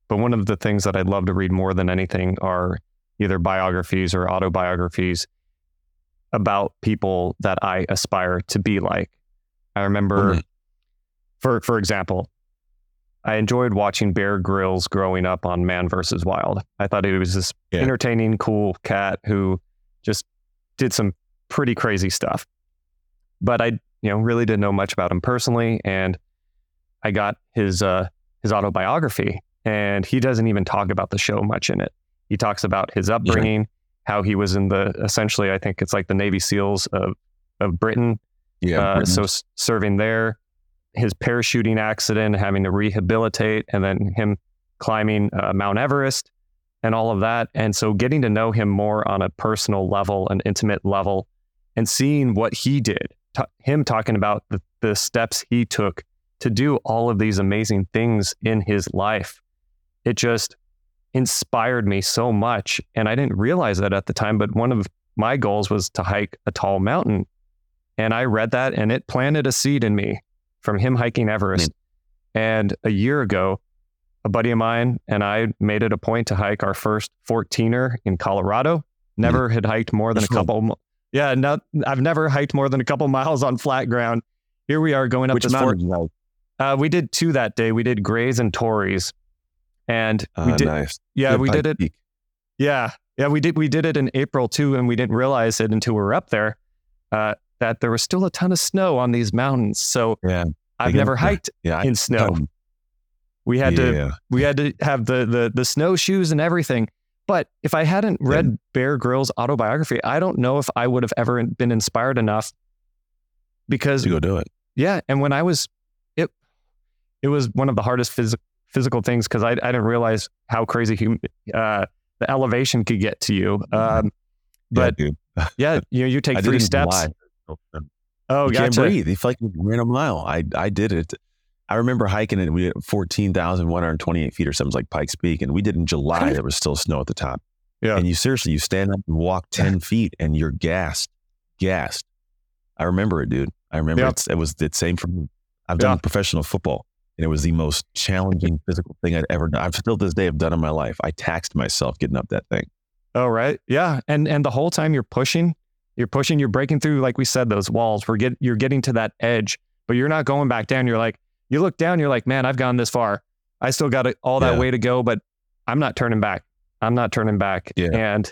but one of the things that I love to read more than anything are either biographies or autobiographies about people that I aspire to be like. I remember, mm-hmm. for for example, I enjoyed watching Bear Grylls growing up on Man vs. Wild. I thought he was this yeah. entertaining, cool cat who just did some pretty crazy stuff. But I you know, really didn't know much about him personally. And I got his uh, his autobiography, and he doesn't even talk about the show much in it. He talks about his upbringing, yeah. how he was in the essentially, I think it's like the Navy SEALs of of Britain. Yeah. Uh, so serving there, his parachuting accident, having to rehabilitate, and then him climbing uh, Mount Everest and all of that. And so getting to know him more on a personal level, an intimate level, and seeing what he did t- him talking about the, the steps he took to do all of these amazing things in his life. It just inspired me so much. And I didn't realize that at the time, but one of my goals was to hike a tall mountain. And I read that and it planted a seed in me from him hiking Everest. And a year ago, a buddy of mine and I made it a point to hike our first 14er in Colorado. Never mm-hmm. had hiked more than a couple yeah, not, I've never hiked more than a couple miles on flat ground. Here we are going up Which this mountain fort. Uh, we did two that day. We did Grays and Torreys, and uh, we did. Nice. Yeah, we did it. Peak. Yeah, yeah, we did. We did it in April too, and we didn't realize it until we were up there uh, that there was still a ton of snow on these mountains. So yeah, I've never hiked yeah, in snow. we had yeah. to we had to have the the the snowshoes and everything. But if I hadn't read yeah. Bear Grylls' autobiography, I don't know if I would have ever been inspired enough because to go do it. Yeah, and when I was it, it was one of the hardest phys- physical things because I, I didn't realize how crazy hum, uh, the elevation could get to you. Um, but yeah, yeah, you know, you take three steps. Oh, oh, you gotcha. can't breathe. You feel like you ran a mile. I I did it. I remember hiking it. We had 14,128 feet or something like Pikes Peak. And we did in July. there was still snow at the top. Yeah. And you seriously, you stand up and walk 10 feet and you're gassed, gassed. I remember it, dude. I rember yep. it was the same for me. I've done Yeah. professional football, and it was the most challenging physical thing I'd ever done. I've still this day have done in my life. I taxed myself getting up that thing. Oh, right. Yeah. And and the whole time you're pushing, you're pushing, you're breaking through, like we said, those walls. We're get you're getting to that edge, but you're not going back down. You're like, you look down, you're like, man, I've gone this far. I still got all that Yeah. way to go, but I'm not turning back. I'm not turning back. Yeah. And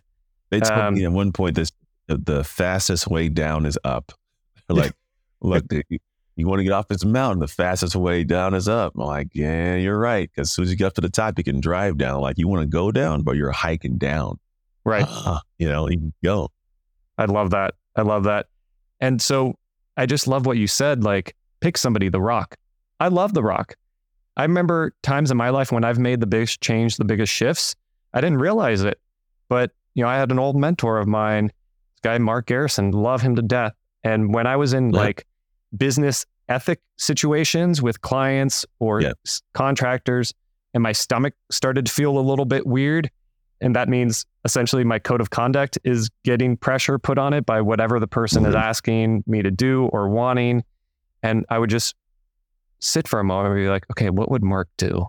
They told Um, me at one point this the, fastest way down is up. They're like, look, dude, you, you want to get off this mountain, the fastest way down is up. I'm like, yeah, you're right. Because as soon as you get up to the top, you can drive down. Like you want to go down, but you're hiking down. right. you know, you can go. I love that. I love that. And so I just love what you said. Like, pick somebody, The Rock. I love The Rock. I remember times in my life when I've made the biggest change, the biggest shifts. I didn't realize it, but you know, I had an old mentor of mine, this guy Mark Garrison, love him to death. And when I was in like business ethic situations with clients or contractors, and my stomach started to feel a little bit weird, and that means essentially my code of conduct is getting pressure put on it by whatever the person is Mhm. asking me to do or wanting. And I would just sit for a moment and be like, okay, what would Mark do?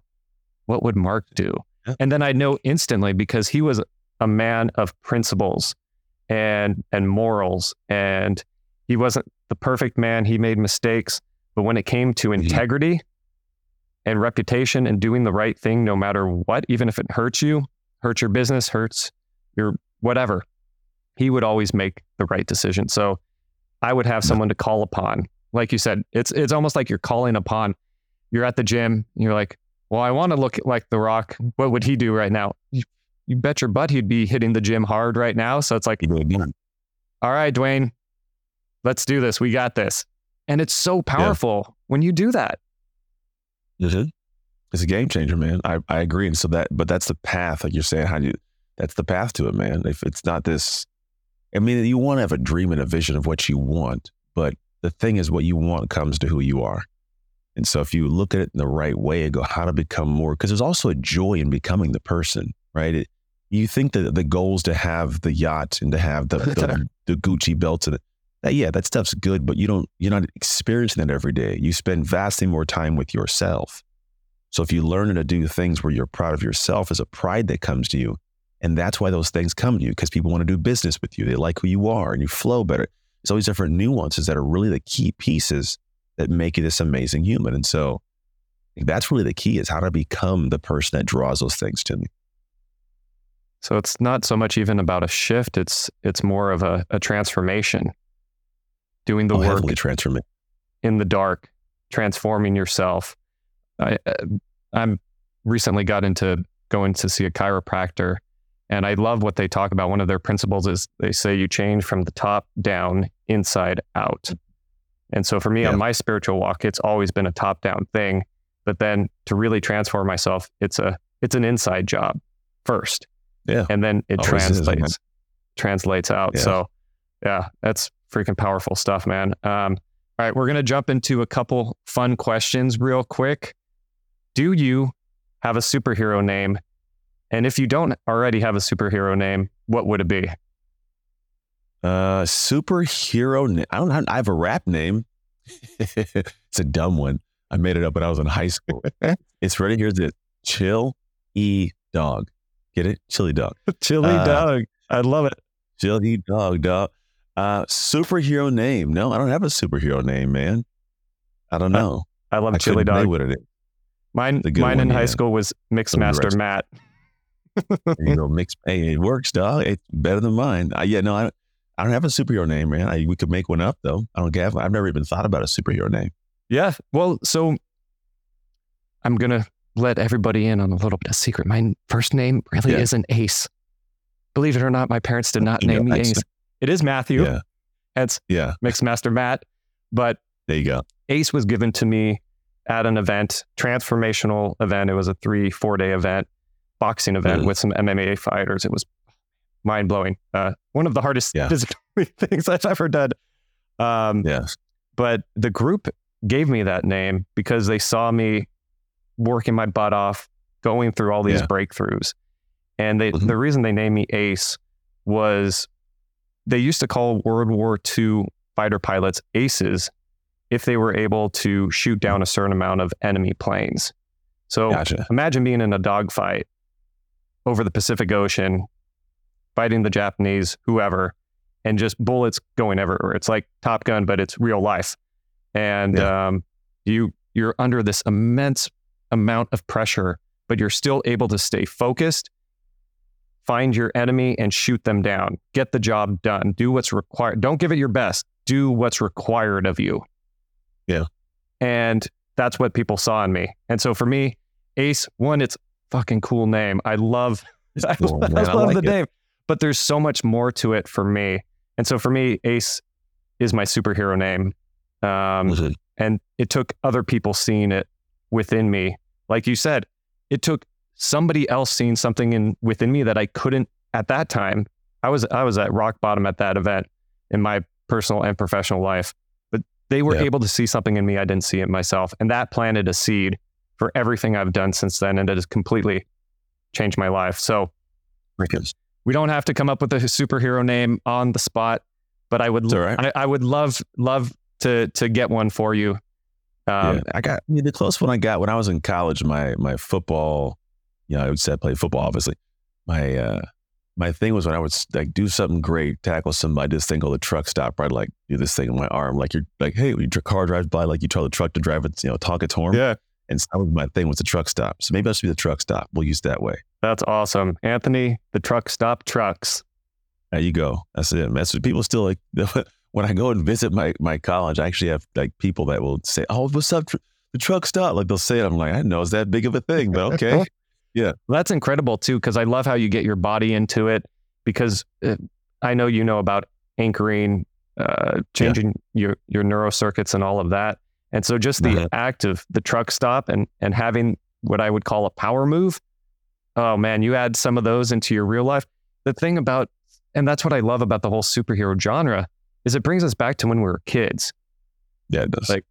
What would Mark do? Yeah. And then I know instantly because he was a man of principles and and morals and he wasn't the perfect man. He made mistakes, but when it came to Mhm. integrity and reputation and doing the right thing no matter what, even if it hurts you, hurts your business, hurts your whatever, he would always make the right decision. So I would have someone to call upon. Like you said, it's it's almost like you're calling upon. You're at the gym, and you're like, well, I want to look like The Rock. What would he do right now? You, you bet your butt he'd be hitting the gym hard right now. So it's like, You go again. all right, Dwayne, let's do this. We got this. And it's so powerful when you do that. Mhm. It's a game changer, man. I, I agree. And so that, but that's the path, like you're saying, how do you, that's the path to it, man. If it's not this, I mean, you want to have a dream and a vision of what you want, but the thing is, what you want comes to who you are. And so if you look at it in the right way and go, how to become more, because there's also a joy in becoming the person, right? It, you think that the goal is to have the yacht and to have the, the, the Gucci belts and that, yeah, that stuff's good, but you don't, you're not experiencing that every day. You spend vastly more time with yourself. So if you learn to do things where you're proud of yourself, is a pride that comes to you. And that's why those things come to you because people want to do business with you. They like who you are and you flow better. It's all these different nuances that are really the key pieces that make you this amazing human. And so that's really the key is how to become the person that draws those things to me. So it's not so much even about a shift. It's it's more of a, a transformation. Doing the Oh, work transformation. in the dark, transforming yourself. I uh, I'm recently got into going to see a chiropractor, and I love what they talk about. One of their principles is they say you change from the top down, inside out. And so for me Yeah. on my spiritual walk, it's always been a top down thing. But then to really transform myself, it's a it's an inside job first. Yeah. And then it Always is, translates translates out. Yeah. So yeah, that's freaking powerful stuff, man. Um, all right, we're gonna jump into a couple fun questions real quick. Do you have a superhero name? And if you don't already have a superhero name, what would it be? Uh, superhero. na- I don't have. I have a rap name. it's a dumb one. I made it up when I was in high school. it's ready. Here's it. Chill E dog. Get it? Chili dog. Chili Uh, Dog. I love it. Chill E dog. Dog. Uh, superhero name. No, I don't have a superhero name, man. I don't know. I love I Chili Dog. what it is. Mine, mine in one, high school was Mixmaster Matt. You go. Mix. Hey, it works, dog. It's better than mine. Uh, yeah, no, I, I don't have a superhero name, man. I, we could make one up though. I don't have. I've never even thought about a superhero name. Yeah. Well, so I'm gonna let everybody in on a little bit of secret. My first name really Yeah. isn't Ace. Believe it or not, my parents did not You know, name me Ace. It is Matthew. Yeah. It's Yeah. Mixmaster Matt. But There you go. Ace was given to me at an event, transformational event. It was a three, four day event, boxing event Mhm. with some MMA fighters. It was mind blowing. Uh, one of the hardest Yeah. physical things I've ever done. Um, Yes. but the group gave me that name because they saw me working my butt off, going through all these Yeah. breakthroughs. And they, Mhm. the reason they named me Ace was they used to call World War II fighter pilots aces. If they were able to shoot down a certain amount of enemy planes. So Gotcha. imagine being in a dogfight over the Pacific Ocean, fighting the Japanese, whoever, and just bullets going everywhere. It's like Top Gun, but it's real life. And um, you you're under this immense amount of pressure, but you're still able to stay focused, find your enemy and shoot them down. Get the job done. Do what's required. Don't give it your best. Do what's required of you. Yeah. And that's what people saw in me. And so for me, Ace, one, it's fucking cool name. I love I, cool, I man. I love like the it. name. But there's so much more to it for me. And so for me, Ace is my superhero name. Um, and it took other people seeing it within me. Like you said, it took somebody else seeing something in within me that I couldn't at that time. I was I was at rock bottom at that event in my personal and professional life. They were able to see something in me I didn't see in myself. And that planted a seed for everything I've done since then. And it has completely changed my life. So freaking- we don't have to come up with a superhero name on the spot, but I would right. I, I would love love to to get one for you. Um, yeah, I got I mean, the close one I got when I was in college. My my football, you know, I would say I played football. Obviously, my uh my thing was when I would like do something great, tackle somebody, this thing called the truck stop. I'd like do this thing in my arm, like you're like, hey, when your car drives by, like you tell the truck to drive it, you know, talk its horn. yeah. And so that was my thing was the truck stop. So maybe that should be the truck stop. We'll use that way. That's awesome. Anthony, the truck stop trucks. There you go. That's it. That's what people still like. When I go and visit my my college, I actually have like people that will say, "Oh, what's up? The truck stop." Like they'll say it. I'm like, I know it's that big of a thing, but okay. That's incredible too, because I love how you get your body into it. Because uh, I know you know about anchoring, uh, changing your your neurocircuits and all of that. And so just the Uh-huh. act of the truck stop and and having what I would call a power move. Oh man, you add some of those into your real life. The thing about and that's what I love about the whole superhero genre is it brings us back to when we were kids. Yeah, it does. Like-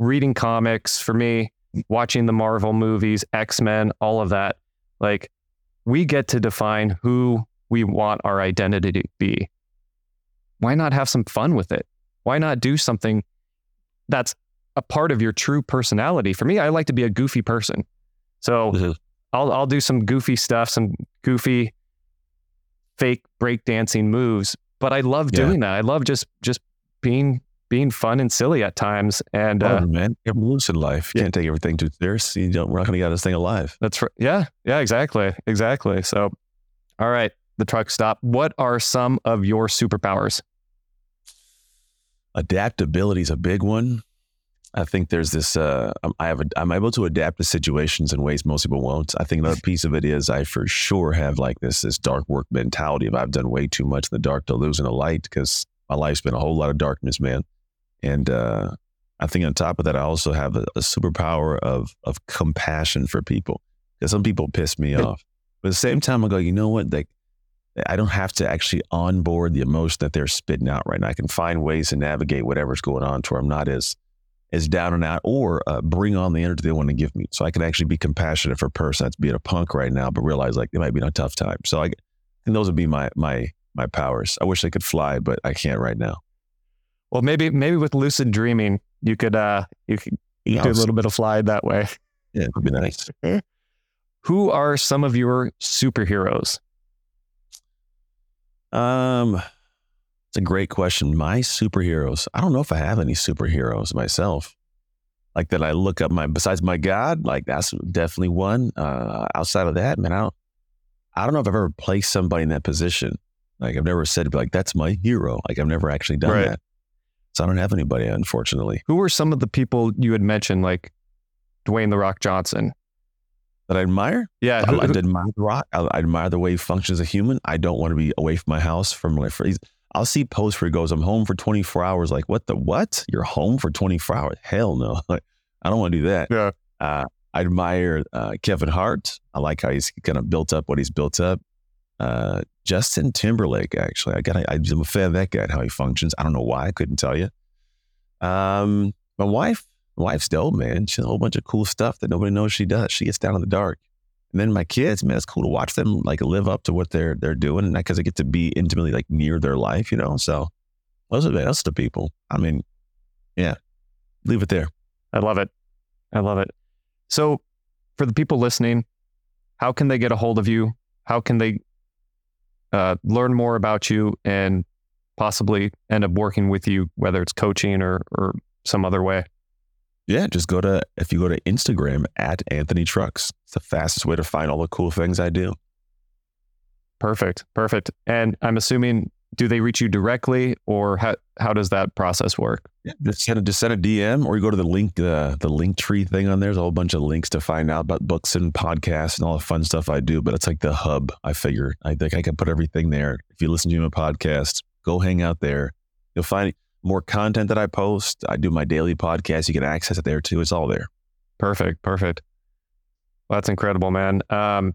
reading comics for me, watching the Marvel movies, X Men, all of that. Like, we get to define who we want our identity to be. Why not have some fun with it? Why not do something that's a part of your true personality? For me, I like to be a goofy person. So Mhm. I'll, I'll do some goofy stuff, some goofy fake breakdancing moves, but I love Yeah. doing that. I love just just being being fun and silly at times. And uh, Oh, man, have rules in life. You Yeah. can't take everything too serious. You don't, we're not going to get this thing alive. That's right. Yeah. Yeah, exactly. Exactly. So, all right, the truck stop. What are some of your superpowers? Adaptability is a big one. I think there's this. Uh, I'm- I have. A, I'm able to adapt to situations in ways most people won't. I think another piece of it is I for sure have like this this dark work mentality. of I've done way too much in the dark to lose in the light, because my life's been a whole lot of darkness, man. And uh, I think on top of that, I also have a, a superpower of of compassion for people. Because some people piss me off, but at the same time, I go, you know what? Like I don't have to actually onboard the emotion that they're spitting out right now. I can find ways to navigate whatever's going on to where I'm not as as down and out or uh, bring on the energy they want to give me. So I can actually be compassionate for a person that's being a punk right now, but realize like it might be in a tough time. So I and those would be my my my powers. I wish I could fly, but I can't right now. Well, maybe maybe with lucid dreaming, you could uh you could Yeah, do a little bit of fly that way. yeah, it would be nice. Who are some of your superheroes? Um, it's a great question. My superheroes. I don't know if I have any superheroes myself. Like that, I look up my besides my God. Like that's definitely one. Uh, outside of that, man, I don't. I don't know if I've ever placed somebody in that position. Like I've never said like that's my hero. Like I've never actually done Right. that. So I don't have anybody, unfortunately, Who were some of the people you had mentioned, like Dwayne the Rock Johnson? that I admire. Yeah, I, I admire the rock. I, I admire the way he functions as a human. I don't want to be away from my house from my friends. I'll see posts where he goes, "I'm home for 24 hours." Like, what the what? You're home for 24 hours? Hell no! Like, I don't want to do that. Yeah. Uh, I admire uh, Kevin Hart. I like how he's kind of built up what he's built up. Uh, Justin Timberlake, actually, I got. I'm a fan of that guy how he functions. I don't know why. I couldn't tell you. Um, my wife, my wife's dope, man. She's a whole bunch of cool stuff that nobody knows she does. She gets down in the dark. And then my kids, man, it's cool to watch them like live up to what they're they're doing, and because I get to be intimately like near their life, you know. So those are the, those the people. I mean, yeah, leave it there. I love it. I love it. So, for the people listening, how can they get a hold of you? How can they uh, learn more about you and possibly end up working with you, whether it's coaching or, or some other way? Yeah, just go to, if you go to Instagram at Anthony Trucks, it's the fastest way to find all the cool things I do. Perfect. Perfect. And I'm assuming, do they reach you directly or how, how does that process work? Just send a, just send a DM or you go to the link, uh, the Linktree thing on there. There's a whole bunch of links to find out about books and podcasts and all the fun stuff I do. But it's like the hub, I figure. I think I can put everything there. If you listen to my podcast, go hang out there. You'll find more content that I post. I do my daily podcast. You can access it there too. It's all there. Perfect. Perfect. Well, that's incredible, man. Um,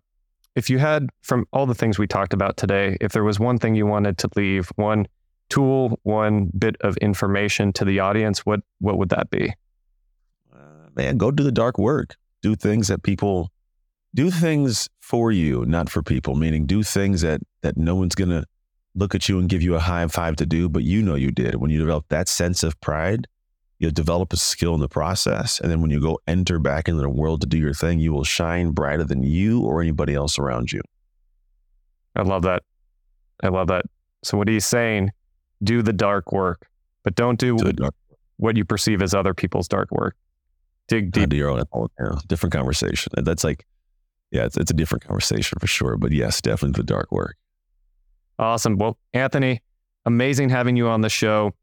if you had, from all the things we talked about today, if there was one thing you wanted to leave, one tool, one bit of information to the audience, what what would that be? Uh, man, go do the dark work. Do things that people do things for you, not for people. Meaning, do things that that no one's gonna look at you and give you a high five to do, but you know you did. When you develop that sense of pride, you'll develop a skill in the process. And then when you go enter back into the world to do your thing, you will shine brighter than you or anybody else around you. I love that. I love that. So what he's saying, do the dark work, but don't do, do what you perceive as other people's dark work. Dig deep. Your own, different conversation. That's like, yeah, it's, it's a different conversation for sure. But yes, definitely the dark work. Awesome. Well, Anthony, amazing having you on the show.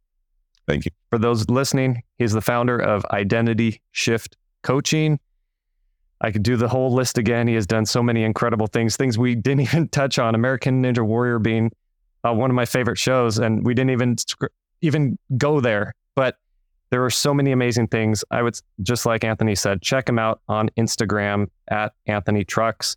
Thank you. For those listening, he's the founder of Identity Shift Coaching. I could do the whole list again. He has done so many incredible things, things we didn't even touch on. American Ninja Warrior being uh, one of my favorite shows, and we didn't even even go there. But there are so many amazing things. I would just like Anthony said, check him out on Instagram at Anthony Trucks.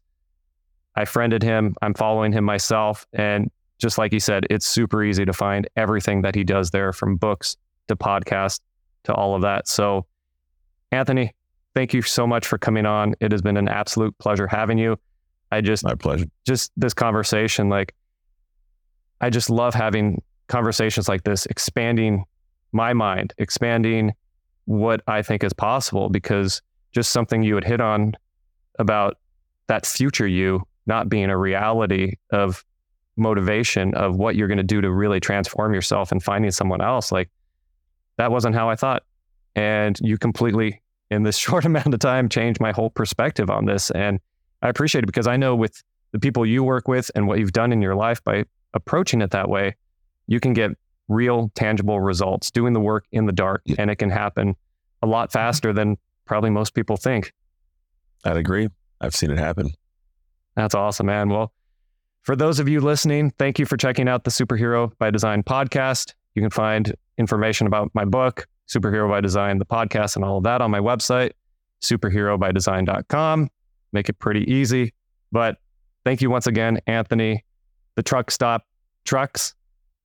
I friended him. I'm following him myself, and just like he said, it's super easy to find everything that he does there from books to podcast to all of that. So, Anthony, thank you so much for coming on. It has been an absolute pleasure having you. I just, my pleasure. Just this conversation, like, I just love having conversations like this, expanding my mind, expanding what I think is possible because just something you had hit on about that future you not being a reality of motivation of what you're going to do to really transform yourself and finding someone else like that wasn't how i thought. And you completely in this short amount of time changed my whole perspective on this. And i appreciate it because i know with the people you work with and what you've done in your life by approaching it that way you can get real tangible results doing the work in the dark yeah. and it can happen a lot mm-hmm. faster than probably most people think i'd agree i've seen it happen that's awesome man well for those of you listening, thank you for checking out the Superhero by Design podcast. You can find information about my book, Superhero by Design, the podcast, and all of that on my website, superherobydesign.com. Make it pretty easy. But thank you once again, Anthony, the truck stop trucks,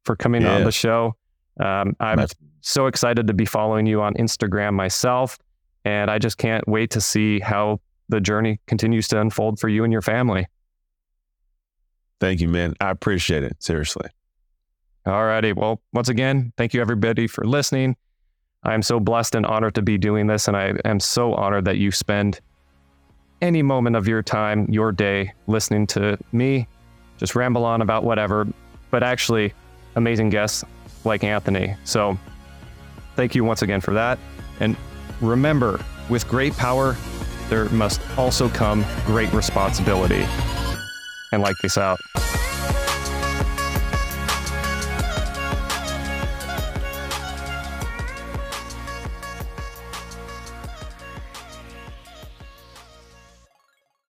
for coming yeah. on the show. Um, I'm That's- so excited to be following you on Instagram myself. And I just can't wait to see how the journey continues to unfold for you and your family. Thank you, man. I appreciate it. Seriously. All righty. Well, once again, thank you everybody for listening. I am so blessed and honored to be doing this. And I am so honored that you spend any moment of your time, your day, listening to me just ramble on about whatever, but actually amazing guests like Anthony. So thank you once again for that. And remember, with great power, there must also come great responsibility and like this out.